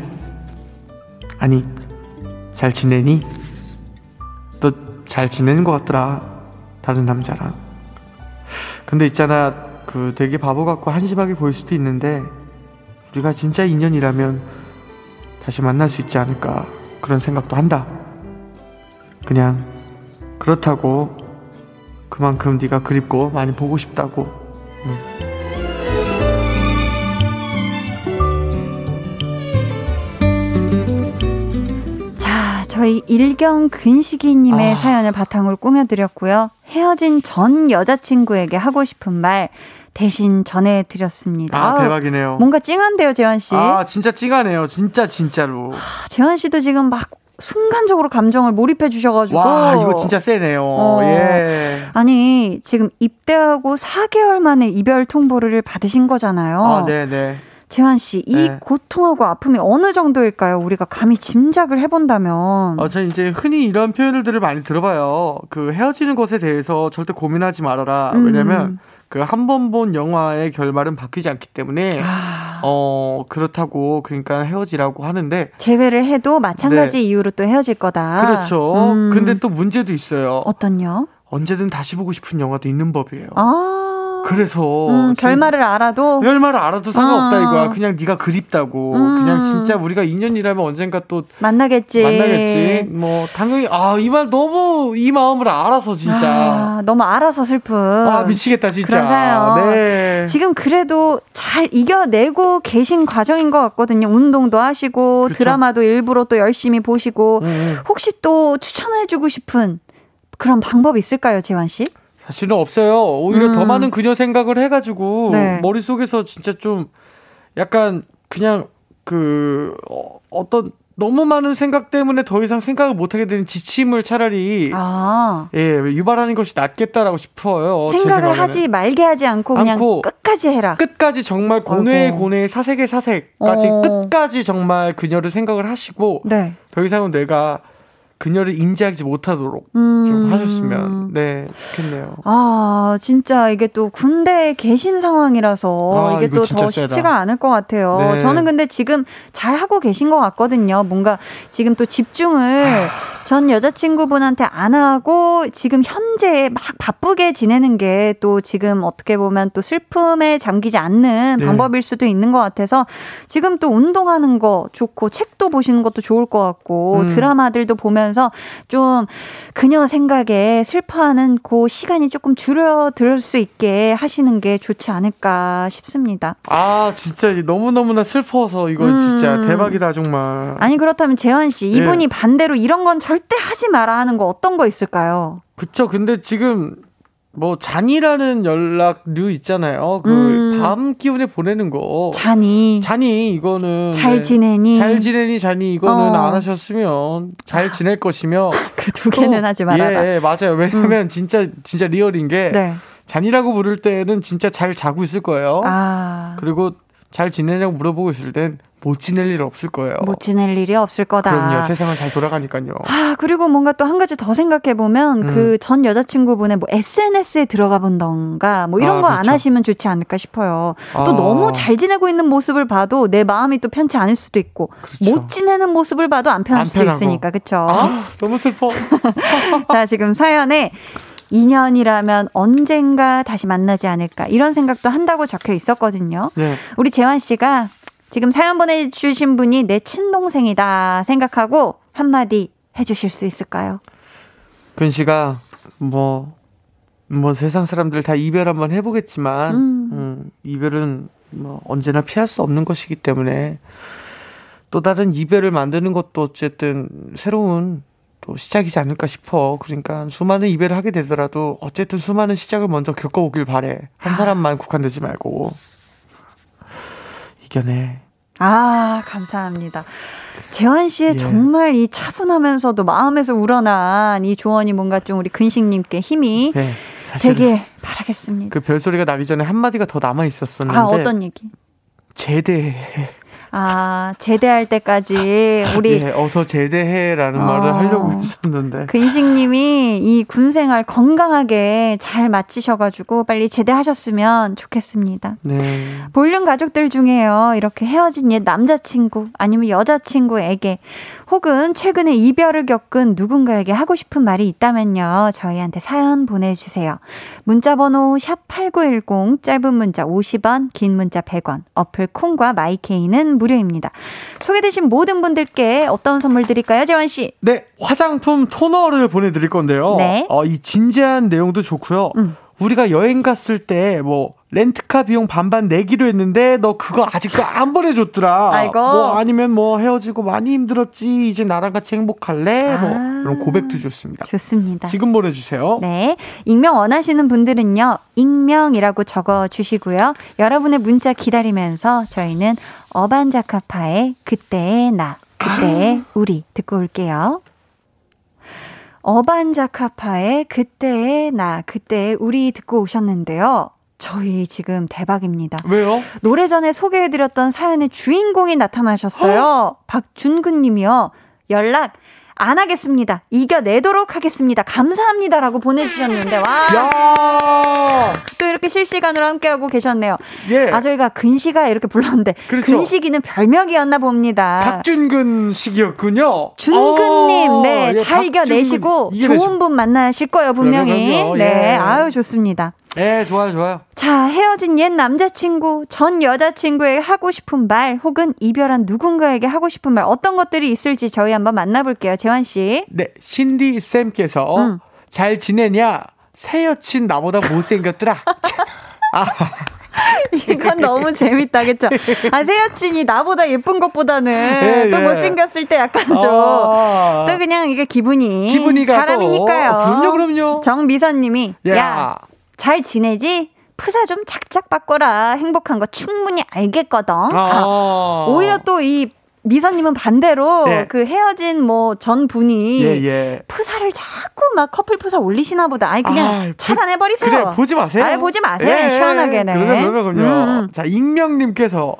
아니, 잘 지내니? 너 잘 지내는 것 같더라. 다른 남자랑. 근데 있잖아, 그 되게 바보 같고 한심하게 보일 수도 있는데 우리가 진짜 인연이라면 다시 만날 수 있지 않을까 그런 생각도 한다. 그냥 그렇다고 그만큼 네가 그립고 많이 보고 싶다고. 응. 자, 저희 일경 근식이님의 아. 사연을 바탕으로 꾸며드렸고요. 헤어진 전 여자친구에게 하고 싶은 말 대신 전해드렸습니다. 아 대박이네요. 뭔가 찡한데요, 재환 씨. 아 진짜 찡하네요. 진짜 진짜로. 재환 씨도 지금 막 순간적으로 감정을 몰입해 주셔가지고. 와 이거 진짜 세네요. 어. 예. 아니, 지금 입대하고 4개월 만에 이별 통보를 받으신 거잖아요. 아 네네. 재환 씨, 이 네. 고통하고 아픔이 어느 정도일까요? 우리가 감히 짐작을 해본다면. 어, 저 이제 흔히 이런 표현들을 많이 들어봐요. 그 헤어지는 것에 대해서 절대 고민하지 말아라. 음. 왜냐면 그 한 번 본 영화의 결말은 바뀌지 않기 때문에 아, 어 그렇다고 그러니까 헤어지라고 하는데 재회를 해도 마찬가지 네. 이유로 또 헤어질 거다. 그렇죠. 음. 근데 또 문제도 있어요. 어떤요? 언제든 다시 보고 싶은 영화도 있는 법이에요. 아. 그래서 음, 결말을 알아도 결말을 알아도 상관없다 아. 이거야. 그냥 네가 그립다고. 음. 그냥 진짜 우리가 인연이라면 언젠가 또 만나겠지. 만나겠지. 뭐 당연히 아 이 말 너무 이 마음을 알아서 진짜 아, 너무 알아서 슬픈. 아 미치겠다 진짜. 그러세요. 네. 지금 그래도 잘 이겨내고 계신 과정인 것 같거든요. 운동도 하시고 그쵸. 드라마도 일부러 또 열심히 보시고 음, 음. 혹시 또 추천해주고 싶은 그런 방법이 있을까요, 재환 씨? 사실은 없어요. 오히려 음. 더 많은 그녀 생각을 해가지고 네. 머릿속에서 진짜 좀 약간 그냥 그 어, 어떤 너무 많은 생각 때문에 더 이상 생각을 못하게 되는 지침을 차라리 아 예 유발하는 것이 낫겠다라고 싶어요. 제 생각을. 하지 말게 하지 않고 그냥 않고 끝까지 해라. 끝까지 정말 아이고. 고뇌 사색의 사색까지 어. 끝까지 정말 그녀를 생각을 하시고 네. 더 이상은 내가 그녀를 인지하지 못하도록 음. 좀 하셨으면 네 좋겠네요. 아, 진짜 이게 또 군대에 계신 상황이라서 아, 이게 또 더. 쉽지가 않을 것 같아요. 네. 저는 근데 지금 잘 하고 계신 것 같거든요. 뭔가 지금 또 집중을 전 여자친구분한테 안 하고 지금 현재 막 바쁘게 지내는 게 또 지금 어떻게 보면 또 슬픔에 잠기지 않는 네. 방법일 수도 있는 것 같아서 지금 또 운동하는 거 좋고 책도 보시는 것도 좋을 것 같고 음. 드라마들도 보면 서 좀 그녀 생각에 슬퍼하는 그 시간이 조금 줄어들 수 있게 하시는 게 좋지 않을까 싶습니다. 아 진짜 너무 너무나 슬퍼서 이거 음. 진짜 대박이다 정말. 아니 그렇다면 재환 씨 예. 이분이 반대로 이런 건 절대 하지 마라 하는 거 어떤 거 있을까요? 그쵸. 근데 지금 뭐 잔이라는 연락류 있잖아요. 그 음. 밤 기운에 보내는 거. 자니 자니 이거는 잘 네. 지내니 잘 지내니 자니 이거는 어. 안 하셨으면 잘 지낼 것이며 그 두 개는 또- 하지 말아라. 음. 예, 예, 맞아요. 왜냐면 진짜 진짜 real인 게 네. 자니라고 부를 때는 진짜 잘 자고 있을 거예요. 아. 그리고 잘 지내냐고 물어보고 있을 땐 못 지낼 일 없을 거예요. 못 지낼 일이 없을 거다. 그럼요. 세상은 잘 돌아가니까요. 아, 그리고 뭔가 또 한 가지 더 생각해 보면 음. 그전 여자친구분의 뭐 SNS에 들어가 본던가 뭐 이런 아, 거안 그렇죠. 하시면 좋지 않을까 싶어요. 또 아. 너무 잘 지내고 있는 모습을 봐도 내 마음이 또 편치 않을 수도 있고 그렇죠. 못 지내는 모습을 봐도 안 편할 안 수도 편하고. 있으니까 그렇죠. 아, 너무 슬퍼. 자, 지금 사연에 인연이라면 언젠가 다시 만나지 않을까 이런 생각도 한다고 적혀 있었거든요. 네. 우리 재환 씨가 지금 사연 보내주신 분이 내 친동생이다 생각하고 한마디 해주실 수 있을까요? 근 씨가 뭐, 뭐 세상 사람들 다 이별 한번 해보겠지만, 음. 음, 이별은 뭐 언제나 피할 수 없는 것이기 때문에 또 다른 이별을 만드는 것도 어쨌든 새로운 또 시작이지 않을까 싶어. 그러니까 수많은 이별을 하게 되더라도 어쨌든 수많은 시작을 먼저 겪어오길 바래. 한 사람만 국한되지 말고. 이겨내. 아, 감사합니다. 재환 씨의 예. 정말 이 차분하면서도 마음에서 우러난 이 조언이 뭔가 좀 우리 근식님께 힘이 네. 되게 바라겠습니다. 그 별소리가 나기 전에 한마디가 더 남아 있었었는데. 아, 어떤 얘기? 제대. 아, 제대할 때까지 우리 예, 어서 제대해라는 어. 말을 하려고 했었는데. 근식 님이 이 군생활 건강하게 잘 마치셔 가지고 빨리 제대하셨으면 좋겠습니다. 네. 볼륨 가족들 중에요. 이렇게 헤어진 옛 남자친구 아니면 여자친구에게 혹은 최근에 이별을 겪은 누군가에게 하고 싶은 말이 있다면요. 저희한테 사연 보내 주세요. 문자 번호 샵 8910 짧은 문자 50원 긴 문자 100원 어플 콩과 마이케이는 무료입니다. 소개되신 모든 분들께 어떤 선물 드릴까요, 재원 씨? 네, 화장품 토너를 보내드릴 건데요. 네. 어, 이 진지한 내용도 좋고요. 음. 우리가 여행 갔을 때 뭐 렌트카 비용 반반 내기로 했는데 너 그거 아직도 안 보내줬더라. 아이고. 뭐 아니면 뭐 헤어지고 많이 힘들었지. 이제 나랑 같이 행복할래? 뭐 아. 이런 고백도 좋습니다. 좋습니다. 지금 보내주세요. 네. 익명 원하시는 분들은요, 익명이라고 적어 주시고요. 여러분의 문자 기다리면서 저희는 어반자카파의 그때의 나, 그때의 우리 듣고 올게요. 어반자카파의 그때의 나, 그때의 우리 듣고 오셨는데요. 저희 지금 대박입니다. 왜요? 노래 전에 소개해드렸던 사연의 주인공이 나타나셨어요. 박준근 님이요. 연락 안 하겠습니다. 이겨내도록 하겠습니다. 감사합니다라고 보내주셨는데, 와. 야! 또 이렇게 실시간으로 함께하고 계셨네요. 예. 아, 저희가 근시가 이렇게 불렀는데, 그렇죠. 근식이는 별명이었나 봅니다. 박준근 식이었군요. 준근님, 어, 네, 예, 잘 이겨내시고. 좋은 분 만나실 거예요, 분명히. 네, 예. 아유, 좋습니다. 예, 좋아요, 좋아요. 자, 헤어진 옛 남자친구, 전 여자친구에게 하고 싶은 말, 혹은 이별한 누군가에게 하고 싶은 말, 어떤 것들이 있을지 저희 한번 만나볼게요. 재환씨. 네, 신디 쌤께서 응. 잘 지내냐? 새 여친 나보다 못생겼더라. 아, 이건 너무 재밌다, 그쵸? 아, 새 여친이 나보다 예쁜 것보다는 예, 또 예. 못생겼을 때 약간 좀. 아. 또 그냥 이게 기분이. 기분이가 또. 사람이니까요. 어, 그럼요, 그럼요. 정미선님이. 야. 야, 잘 지내지? 프사 좀 착착 바꿔라. 행복한 거 충분히 알겠거든. 아, 아. 오히려 또 이 미선님은 반대로 네. 그 헤어진 뭐 전 분이 예, 예. 프사를 자꾸 막 커플 프사 올리시나 보다. 아니 그냥 아, 차단해 버리세요. 그래, 보지 마세요. 아예 보지 마세요. 그냥 시원하게는. 그럼요, 그럼요, 그럼요. 음. 자, 익명님께서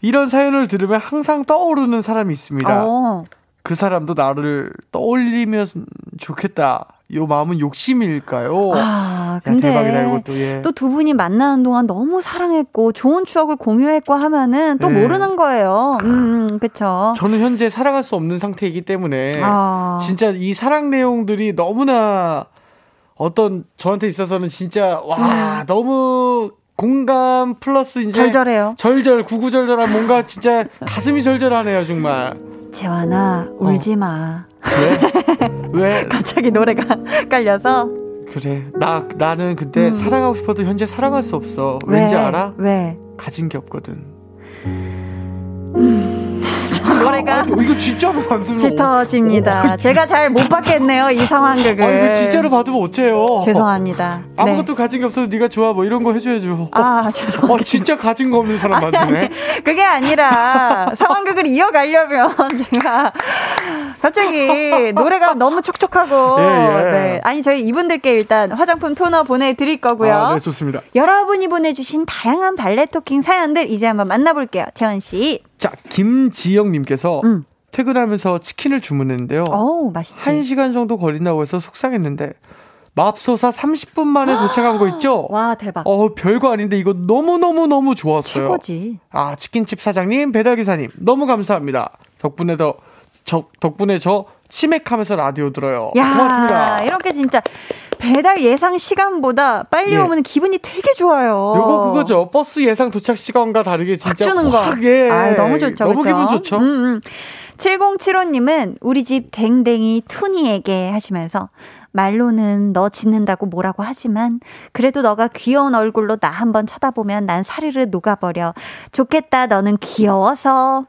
이런 사연을 들으면 항상 떠오르는 사람이 있습니다. 어. 그 사람도 나를 떠올리면 좋겠다. 요 마음은 욕심일까요? 아, 야, 근데 대박이다, 이것도. 예. 또두 분이 만나는 동안 너무 사랑했고 좋은 추억을 공유했고 하면은 또 네. 모르는 거예요. 음, 음, 그쵸. 저는 현재 사랑할 수 없는 상태이기 때문에 아. 진짜 이 사랑 내용들이 너무나 어떤 저한테 있어서는 진짜 와 너무 공감 플러스 이제 음. 절절해요. 절절 구구절절한 뭔가 진짜 가슴이 절절하네요 정말 재환아, 울지 마. 왜? 왜? 갑자기 노래가 깔려서. 그래 나 나는 근데 음. 사랑하고 싶어도 현재 사랑할 수 없어 왠지 왜? 알아? 왜? 가진 게 없거든 노래가 아, 이거 진짜로 만들면 짙어집니다. 제가 잘 못 받겠네요, 이 상황극을. 아, 이거 진짜로 받으면 어째요? 죄송합니다. 네. 아무것도 가진 게 없어도 네가 좋아 뭐 이런 거 해줘야죠. 아, 죄송합니다. 어, 진짜 가진 거 없는 사람 만드네. 그게 아니라 상황극을 이어가려면 제가 갑자기 노래가 너무 촉촉하고 예, 예. 네. 아니 저희 이분들께 일단 화장품 토너 보내드릴 거고요. 아, 네, 좋습니다. 여러분이 보내주신 다양한 발레 토킹 사연들 이제 한번 만나볼게요. 재원 씨. 자, 김지영님께서 음. 퇴근하면서 치킨을 주문했는데요. 어우 맛있지. 한 시간 정도 걸린다고 해서 속상했는데 맙소사 30분 만에 도착한 거 있죠? 와 대박. 어, 별거 아닌데 이거 너무너무너무 좋았어요. 최고지. 아, 치킨집 사장님, 배달기사님, 너무 감사합니다. 덕분에 더, 저, 덕분에 저 치맥하면서 라디오 들어요. 야 고맙습니다. 이렇게 진짜 배달 예상 시간보다 빨리 예. 오면 기분이 되게 좋아요. 요거 그거죠. 버스 예상 도착 시간과 다르게 확 진짜 주는 거. 확, 예. 아, 너무 좋죠. 너무 그쵸? 기분 좋죠. 음, 음. 7075님은 우리 집 댕댕이 투니에게 하시면서 말로는 너 짖는다고 뭐라고 하지만 그래도 너가 귀여운 얼굴로 나 한번 쳐다보면 난 사르르 녹아버려. 좋겠다. 너는 귀여워서.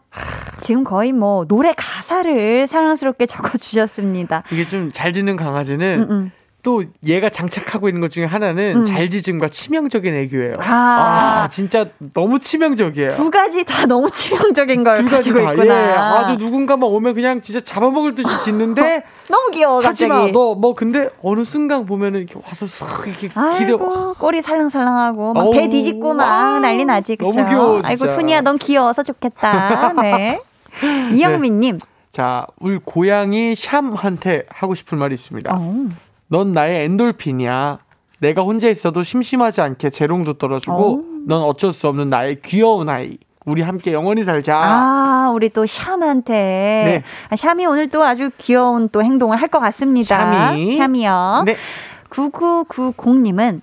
지금 거의 뭐 노래 가사를 사랑스럽게 적어주셨습니다. 이게 좀 잘 짖는 강아지는 음, 음. 또 얘가 장착하고 있는 것 중에 하나는 음. 잘 짖음과 치명적인 애교예요. 아. 아, 진짜 너무 치명적이에요. 두 가지 다 너무 치명적인 걸 가지 가지고 다. 있구나. 예. 아주 누군가만 오면 그냥 진짜 잡아먹을 듯이 짖는데 너무 귀여워 갑자기. 하지마 너 뭐 근데 어느 순간 보면은 이렇게 와서 쓱 이렇게 기대 꼬리 살랑살랑하고 막 배 뒤집고 막 아우, 난리 나지 그쵸? 너무 귀여워, 진짜. 아이고 투니야 넌 귀여워서 좋겠다 네 이영민님 자 우리 고양이 샴한테 하고 싶은 말이 있습니다. 어. 넌 나의 엔돌핀이야. 내가 혼자 있어도 심심하지 않게 재롱도 떨어주고 어. 넌 어쩔 수 없는 나의 귀여운 아이. 우리 함께 영원히 살자. 아 우리 또 샴한테 네. 아, 샴이 오늘 또 아주 귀여운 또 행동을 할 것 같습니다 샴이. 샴이요 네. 9990님은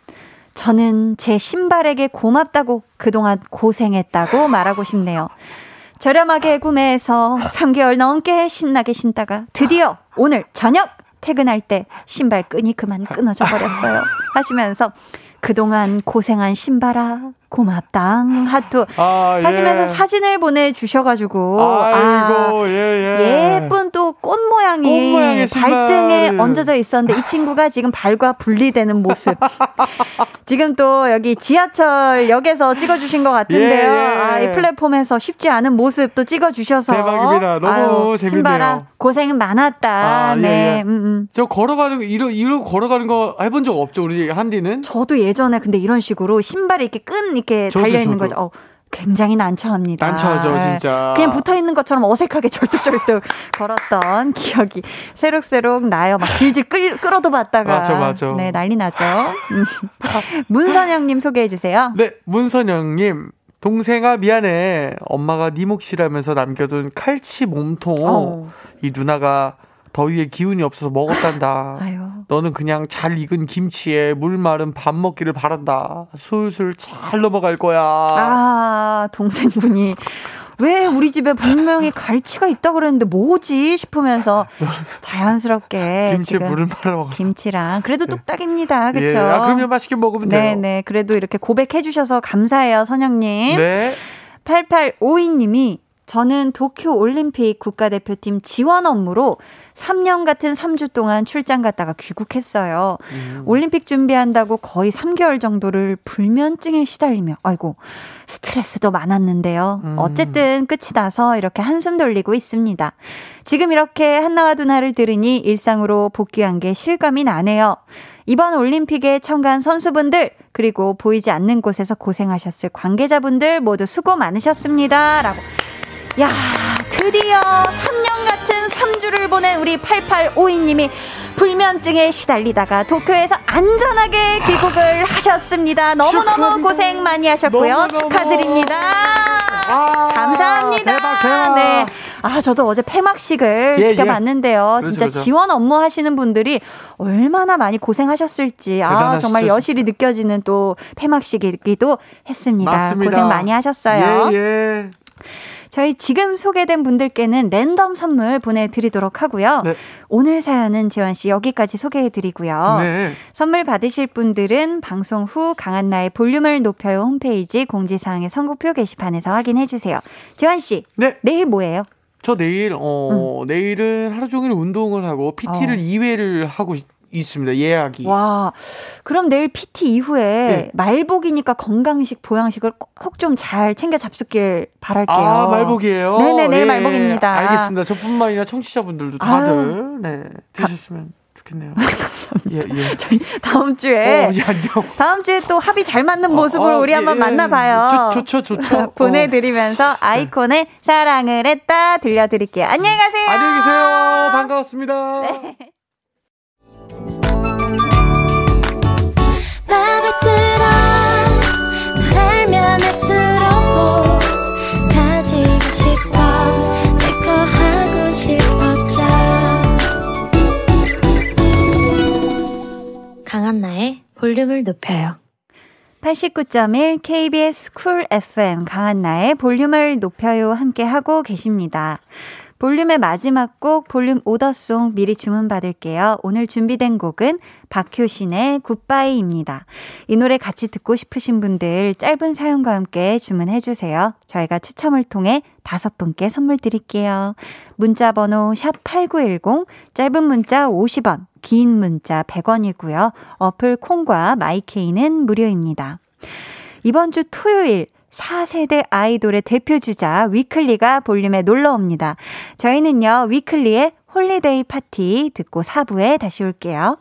저는 제 신발에게 고맙다고 그동안 고생했다고 말하고 싶네요. 저렴하게 구매해서 3개월 넘게 신나게 신다가 드디어 오늘 저녁 퇴근할 때 신발 끈이 그만 끊어져 버렸어요. 하시면서 그동안 고생한 신발아 고맙다 하트 아, 예. 하시면서 사진을 보내주셔가지고 아이고, 예, 예. 예 쁜 또 꽃 모양이 꽃. 발등에 얹어져 있었는데 이 친구가 지금 발과 분리되는 모습. 지금 또 여기 지하철 역에서 찍어주신 것 같은데요. 예, 예. 아, 이 플랫폼에서 쉽지 않은 모습 또 찍어주셔서 대박입니다. 너무 재밌네요. 신발아 고생 많았다. 아, 예, 네, 예. 음, 음. 저 걸어가는 거, 이러, 이러 걸어가는 거 해본 적 없죠, 우리 한디는? 저도 예전에 근데 이런 식으로 신발이 이렇게 끈 이렇게 달려 있는. 거죠. 어, 굉장히 난처합니다. 난처하죠, 네. 진짜. 그냥 붙어 있는 것처럼 어색하게 절뚝절뚝 걸었던 기억이 새록새록 나요. 막 질질 끌, 끌어도 봤다가. 맞아, 맞아. 네, 난리 나죠. 음. 문선영님 소개해 주세요. 네, 문선영님. 동생아 미안해. 엄마가 네 몫이라면서 남겨둔 칼치 몸통. 어. 이 누나가 더위에 기운이 없어서 먹었단다. 아유. 너는 그냥 잘 익은 김치에 물 마른 밥 먹기를 바란다. 술술 잘 넘어갈 거야. 아, 동생분이. 왜 우리 집에 분명히 갈치가 있다 그랬는데 뭐지 싶으면서 자연스럽게 김치에 지금 물을 말아 먹어. 김치랑 그래도 뚝딱입니다. 그렇죠? 예, 아, 그러면 맛있게 먹으면 돼요. 네네. 그래도 이렇게 고백해 주셔서 감사해요, 선영님. 네. 8852님이 저는 도쿄 올림픽 국가대표팀 지원 업무로 3년 같은 3주 동안 출장 갔다가 귀국했어요. 음. 올림픽 준비한다고 거의 3개월 정도를 불면증에 시달리며, 아이고, 스트레스도 많았는데요. 음. 어쨌든 끝이 나서 이렇게 한숨 돌리고 있습니다. 지금 이렇게 한나와 두나를 들으니 일상으로 복귀한 게 실감이 나네요. 이번 올림픽에 참가한 선수분들, 그리고 보이지 않는 곳에서 고생하셨을 관계자분들 모두 수고 많으셨습니다. 라고. 야, 드디어 3년 같은 3주를 보낸 우리 8852님이 불면증에 시달리다가 도쿄에서 안전하게 귀국을 하셨습니다. 너무너무. 고생 많이 하셨고요. 너무너무. 축하드립니다. 아, 감사합니다. 대박, 대박. 네. 아, 저도 어제 폐막식을 예, 지켜봤는데요. 그렇죠, 진짜 그렇죠. 지원 업무 하시는 분들이 얼마나 많이 고생하셨을지. 아, 정말 여실히 느껴지는 또 폐막식이기도 했습니다. 맞습니다. 고생 많이 하셨어요. 예, 예. 저희 지금 소개된 분들께는 랜덤 선물 보내드리도록 하고요. 네. 오늘 사연은 재환 씨 여기까지 소개해드리고요. 네. 선물 받으실 분들은 방송 후 강한나의 볼륨을 높여요 홈페이지 공지사항의 선곡표 게시판에서 확인해 주세요. 재환 씨, 네. 내일 뭐예요? 저 내일 어 내일은 하루 종일 운동을 하고 PT를 어. 2회를 하고 있, 있습니다. 예약이. 와, 그럼 내일 PT 이후에 네. 말복이니까 건강식, 보양식을 꼭 좀 잘 챙겨 잡수길 바랄게요. 아, 말복이에요? 네네네, 예, 말복입니다. 알겠습니다. 저뿐만 아니라 청취자분들도 다들, 네, 드셨으면 좋겠네요. 감사합니다. 예, 예. 저희 다음 어, 주에 예, 안녕. 다음 주에 또 합이 잘 맞는 모습으로 어, 우리 예, 한번 예. 만나봐요. 좋, 좋죠, 좋죠. 보내드리면서 아이콘의 사랑을 했다 들려드릴게요. 안녕히 가세요. 어, 안녕히 계세요. 반가웠습니다. 네. 맘에 들어 널 알면 알수록 가지고 싶어 내거 하고 싶었죠 강한나의 볼륨을 높여요 89.1 KBS Cool FM 강한나의 볼륨을 높여요 함께 하고 계십니다. 볼륨의 마지막 곡 볼륨 오더송 미리 주문 받을게요. 오늘 준비된 곡은 박효신의 굿바이입니다. 이 노래 같이 듣고 싶으신 분들 짧은 사연과 함께 주문해 주세요. 저희가 추첨을 통해 다섯 분께 선물 드릴게요. 문자 번호 샵8910 짧은 문자 50원 긴 문자 100원이고요. 어플 콩과 마이케이는 무료입니다. 이번 주 토요일 4세대 아이돌의 대표 주자 위클리가 볼륨에 놀러 옵니다. 저희는요, 위클리의 Holiday Party 듣고 4부에 다시 올게요.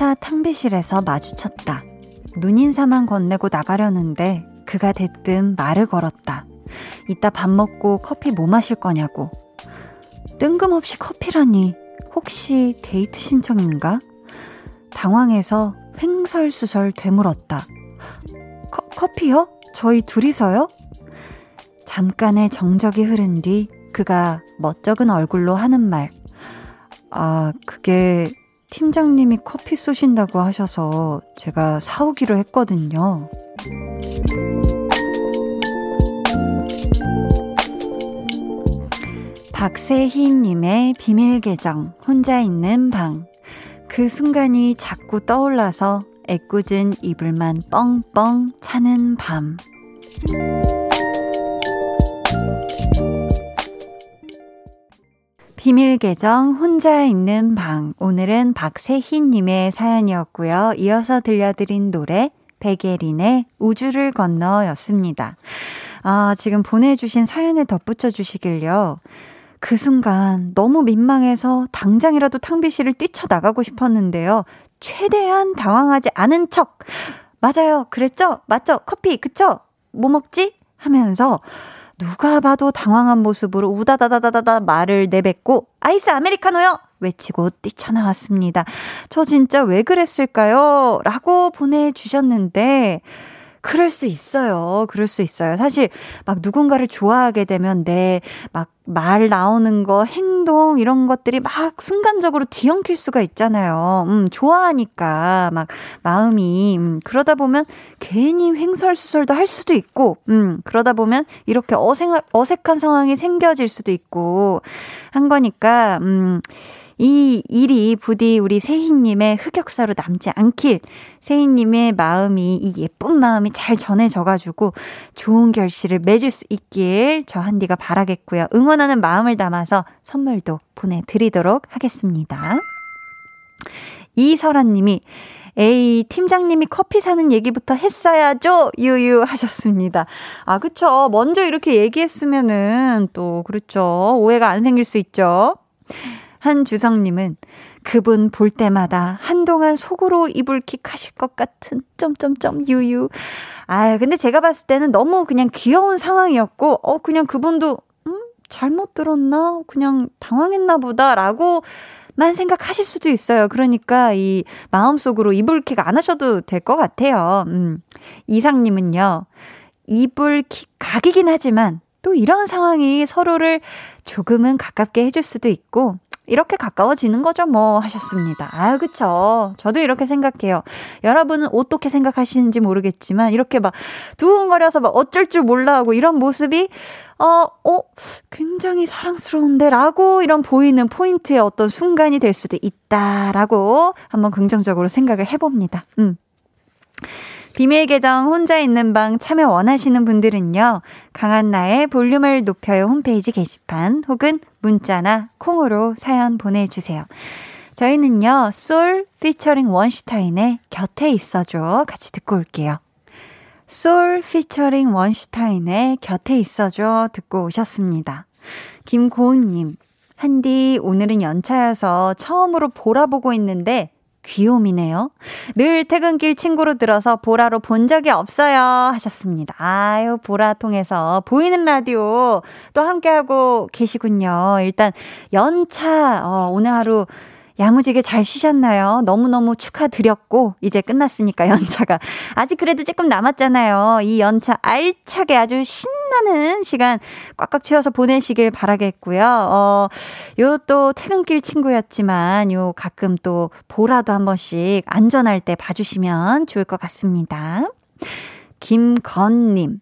회사 탕비실에서 마주쳤다. 눈인사만 건네고 나가려는데 그가 대뜸 말을 걸었다. 이따 밥 먹고 커피 뭐 마실 거냐고. 뜬금없이 커피라니 혹시 데이트 신청인가? 당황해서 횡설수설 되물었다. 커, 커피요? 저희 둘이서요? 잠깐의 정적이 흐른 뒤 그가 멋쩍은 얼굴로 하는 말. 아, 그게 팀장님이 커피 쏘신다고 하셔서 제가 사오기로 했거든요. 박세희님의 비밀 계정, 혼자 있는 방. 그 순간이 자꾸 떠올라서 애꿎은 이불만 뻥뻥 차는 밤. 비밀 계정 혼자 있는 방. 오늘은 박세희 님의 사연이었고요. 이어서 들려드린 노래 백예린의 우주를 건너였습니다. 아, 지금 보내주신 사연에 덧붙여 주시길요. 그 순간 너무 민망해서 당장이라도 탕비실을 뛰쳐나가고 싶었는데요. 최대한 당황하지 않은 척. 맞아요. 그랬죠? 맞죠? 커피, 그쵸? 뭐 먹지? 하면서 누가 봐도 당황한 모습으로 우다다다다다 말을 내뱉고 아이스 아메리카노요! 외치고 뛰쳐나왔습니다. 저 진짜 왜 그랬을까요? 라고 보내주셨는데, 그럴 수 있어요. 그럴 수 있어요. 사실 막 누군가를 좋아하게 되면 내 막 말 나오는 거, 행동 이런 것들이 막 순간적으로 뒤엉킬 수가 있잖아요. 음, 좋아하니까 막 마음이 음, 그러다 보면 괜히 횡설수설도 할 수도 있고, 음, 그러다 보면 이렇게 어색 어색한 상황이 생겨질 수도 있고 한 거니까 음. 이 일이 부디 우리 세희님의 흑역사로 남지 않길 세희님의 마음이 이 예쁜 마음이 잘 전해져가지고 좋은 결실을 맺을 수 있길 저 한디가 바라겠고요. 응원하는 마음을 담아서 선물도 보내드리도록 하겠습니다. 이설아님이 에이, 팀장님이 커피 사는 얘기부터 했어야죠? 유유 하셨습니다. 아, 그쵸. 먼저 이렇게 얘기했으면은 또, 그렇죠. 오해가 안 생길 수 있죠. 한주성님은 그분 볼 때마다 한동안 속으로 이불킥 하실 것 같은 점점점 유유. 아, 근데 제가 봤을 때는 너무 그냥 귀여운 상황이었고, 어, 그냥 그분도, 음, 잘못 들었나? 그냥 당황했나 보다라고 만 생각하실 수도 있어요. 그러니까 이 마음속으로 이불킥 안 하셔도 될 것 같아요. 음. 이상님은요, 이불킥 각이긴 하지만 또 이런 상황이 서로를 조금은 가깝게 해줄 수도 있고, 이렇게 가까워지는 거죠, 뭐, 하셨습니다. 아, 그쵸. 저도 이렇게 생각해요. 여러분은 어떻게 생각하시는지 모르겠지만, 이렇게 막 두근거려서 막 어쩔 줄 몰라 하고 이런 모습이, 어, 어, 굉장히 사랑스러운데? 라고 이런 보이는 포인트의 어떤 순간이 될 수도 있다라고 한번 긍정적으로 생각을 해봅니다. 음. 비밀 계정 혼자 있는 방 참여 원하시는 분들은요. 강한나의 볼륨을 높여요 홈페이지 게시판 혹은 문자나 콩으로 사연 보내주세요. 저희는요. 솔 피처링 원슈타인의 곁에 있어줘 같이 듣고 올게요. 솔 피처링 원슈타인의 곁에 있어줘 듣고 오셨습니다. 김고은님, 한디 오늘은 연차여서 처음으로 보라 보고 있는데 귀요미네요. 늘 퇴근길 친구로 들어서 보라로 본 적이 없어요. 하셨습니다. 아유, 보라 통해서 보이는 라디오 또 함께하고 계시군요. 일단 연차, 어, 오늘 하루 야무지게 잘 쉬셨나요? 너무너무 축하드렸고, 이제 끝났으니까 연차가. 아직 그래도 조금 남았잖아요. 이 연차 알차게 아주 신나는 시간 꽉꽉 채워서 보내시길 바라겠고요. 어, 요 또 퇴근길 친구였지만, 요 가끔 또 보라도 한 번씩 안전할 때 봐주시면 좋을 것 같습니다. 김건님.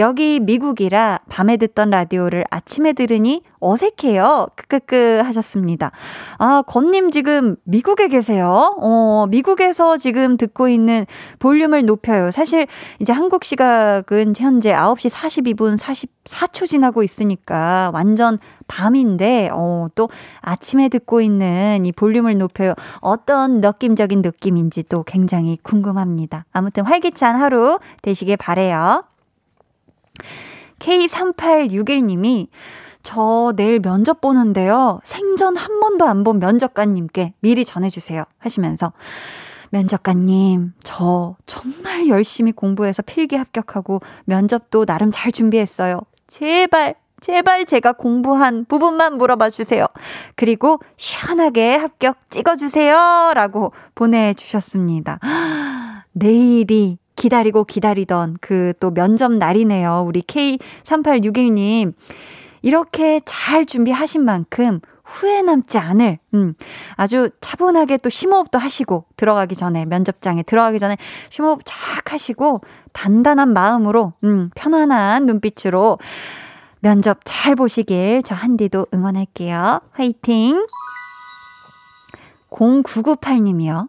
여기 미국이라 밤에 듣던 라디오를 아침에 들으니 어색해요. 크크크 하셨습니다. 아, 건님 지금 미국에 계세요? 어, 미국에서 지금 듣고 있는 볼륨을 높여요. 사실 이제 한국 시각은 현재 9시 42분 44초 지나고 있으니까 완전 밤인데, 어, 또 아침에 듣고 있는 이 볼륨을 높여요. 어떤 느낌적인 느낌인지 또 굉장히 궁금합니다. 아무튼 활기찬 하루 되시길 바래요. K3861님이 저 내일 면접 보는데요. 생전 한 번도 안 본 면접관님께 미리 전해주세요. 하시면서 면접관님, 저 정말 열심히 공부해서 필기 합격하고 면접도 나름 잘 준비했어요. 제발, 제발 제가 공부한 부분만 물어봐 주세요. 그리고 시원하게 합격 찍어주세요. 라고 보내주셨습니다. 내일이 기다리고 기다리던 그 또 면접 날이네요. 우리 K3861님. 이렇게 잘 준비하신 만큼 후회 남지 않을, 음, 아주 차분하게 또 심호흡도 하시고, 들어가기 전에, 면접장에 들어가기 전에 심호흡 쫙 하시고, 단단한 마음으로, 음, 편안한 눈빛으로 면접 잘 보시길 저 한디도 응원할게요. 화이팅! 0998님이요.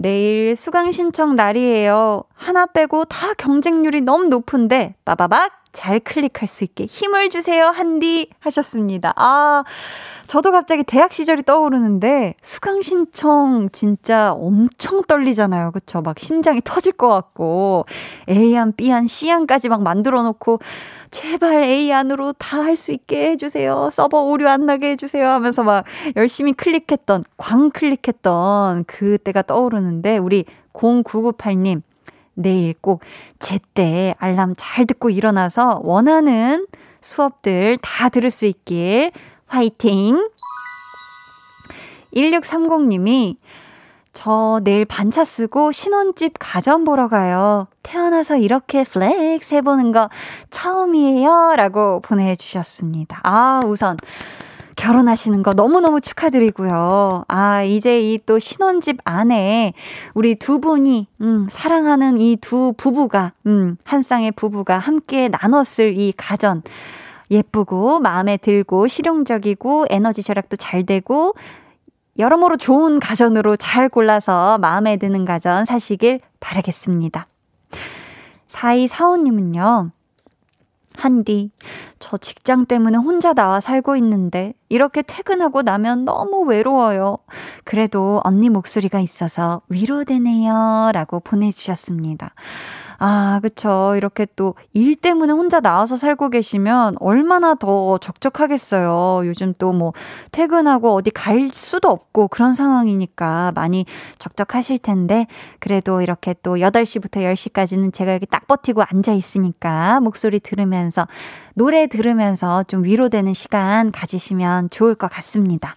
내일 수강 신청 날이에요. 하나 빼고 다 경쟁률이 너무 높은데 빠바박 잘 클릭할 수 있게 힘을 주세요, 한디 하셨습니다. 아, 저도 갑자기 대학 시절이 떠오르는데 수강 신청 진짜 엄청 떨리잖아요. 그쵸? 막 심장이 터질 것 같고 A안, B안, C안까지 막 만들어 놓고 제발 A안으로 다 할 수 있게 해주세요. 서버 오류 안 나게 해주세요 하면서 막 열심히 클릭했던, 광 클릭했던 그때가 떠오르는데 우리 0998님 내일 꼭 제때 알람 잘 듣고 일어나서 원하는 수업들 다 들을 수 있길 화이팅! 1630님이 저 내일 반차 쓰고 신혼집 가전 보러 가요. 태어나서 이렇게 flex 해보는 거 처음이에요. 라고 보내주셨습니다. 아, 우선. 결혼하시는 거 너무너무 축하드리고요. 아, 이제 이 또 신혼집 안에 우리 두 분이, 음, 사랑하는 이 두 부부가, 음, 한 쌍의 부부가 함께 나눴을 이 가전. 예쁘고, 마음에 들고, 실용적이고, 에너지 절약도 잘 되고, 여러모로 좋은 가전으로 잘 골라서 마음에 드는 가전 사시길 바라겠습니다. 4245님은요, 한디, 저 직장 때문에 혼자 나와 살고 있는데, 이렇게 퇴근하고 나면 너무 외로워요. 그래도 언니 목소리가 있어서 위로되네요. 라고 보내주셨습니다. 아, 그쵸. 이렇게 또 일 때문에 혼자 나와서 살고 계시면 얼마나 더 적적하겠어요. 요즘 또 뭐 퇴근하고 어디 갈 수도 없고 그런 상황이니까 많이 적적하실 텐데 그래도 이렇게 또 8시부터 10시까지는 제가 여기 딱 버티고 앉아 있으니까 목소리 들으면서 노래 들으면서 좀 위로되는 시간 가지시면 좋을 것 같습니다.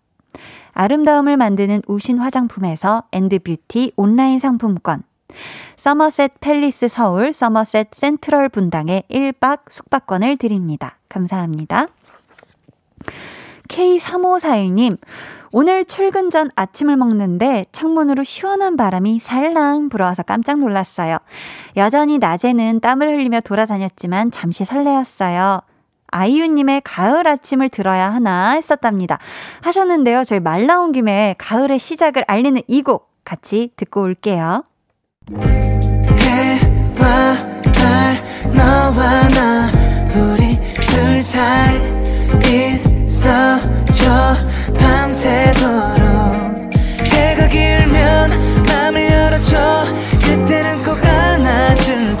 아름다움을 만드는 우신 화장품에서 엔드뷰티 온라인 상품권, 서머셋 팰리스 서울 서머셋 센트럴 분당에 1박 숙박권을 드립니다. 감사합니다. K3541님, 오늘 출근 전 아침을 먹는데 창문으로 시원한 바람이 살랑 불어와서 깜짝 놀랐어요. 여전히 낮에는 땀을 흘리며 돌아다녔지만 잠시 설레었어요. 아이유님의 가을 아침을 들어야 하나 했었답니다. 하셨는데요. 저희 말 나온 김에 가을의 시작을 알리는 이 곡 같이 듣고 올게요. 해와 달 너와 나 우리 둘 사이 있어줘 밤새도록 해가 길면 맘을 열어줘 그때는 꼭 안아줄게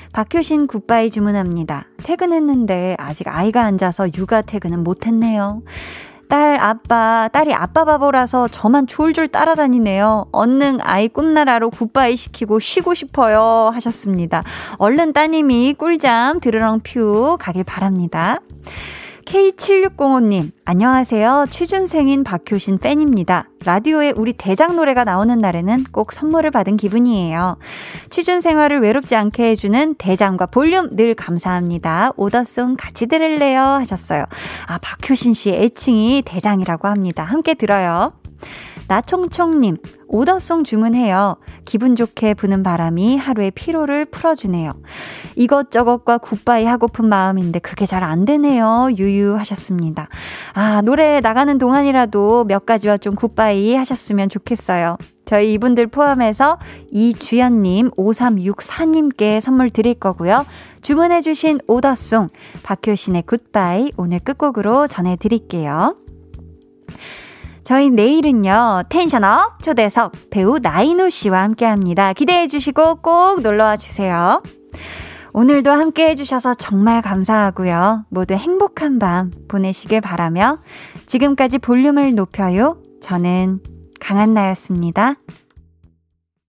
박효신 굿바이 주문합니다. 퇴근했는데 아직 아이가 앉아서 육아 퇴근은 못했네요. 딸, 아빠, 딸이 아빠 바보라서 저만 졸졸 따라다니네요. 얼른 아이 꿈나라로 굿바이 시키고 쉬고 싶어요. 하셨습니다. 얼른 따님이 꿀잠 들으렁 퓨 가길 바랍니다. K7605님, 안녕하세요. 취준생인 박효신 팬입니다. 라디오에 우리 대장 노래가 나오는 날에는 꼭 선물을 받은 기분이에요. 취준 생활을 외롭지 않게 해주는 대장과 볼륨 늘 감사합니다. 오더송 같이 들을래요? 하셨어요. 아, 박효신 씨의 애칭이 대장이라고 합니다. 함께 들어요. 나총총님, 오더송 주문해요. 기분 좋게 부는 바람이 하루의 피로를 풀어주네요. 이것저것과 굿바이 하고픈 마음인데 그게 잘 안 되네요. 유유하셨습니다. 아, 노래 나가는 동안이라도 몇 가지와 좀 굿바이 하셨으면 좋겠어요. 저희 이분들 포함해서 이주연님, 5364님께 선물 드릴 거고요. 주문해주신 오더송, 박효신의 굿바이 오늘 끝곡으로 전해드릴게요. 저희 내일은요, 텐션업 초대석 배우 나인우 씨와 함께 합니다. 기대해 주시고 꼭 놀러 와 주세요. 오늘도 함께 해주셔서 정말 감사하고요. 모두 행복한 밤 보내시길 바라며 지금까지 볼륨을 높여요. 저는 강한나였습니다.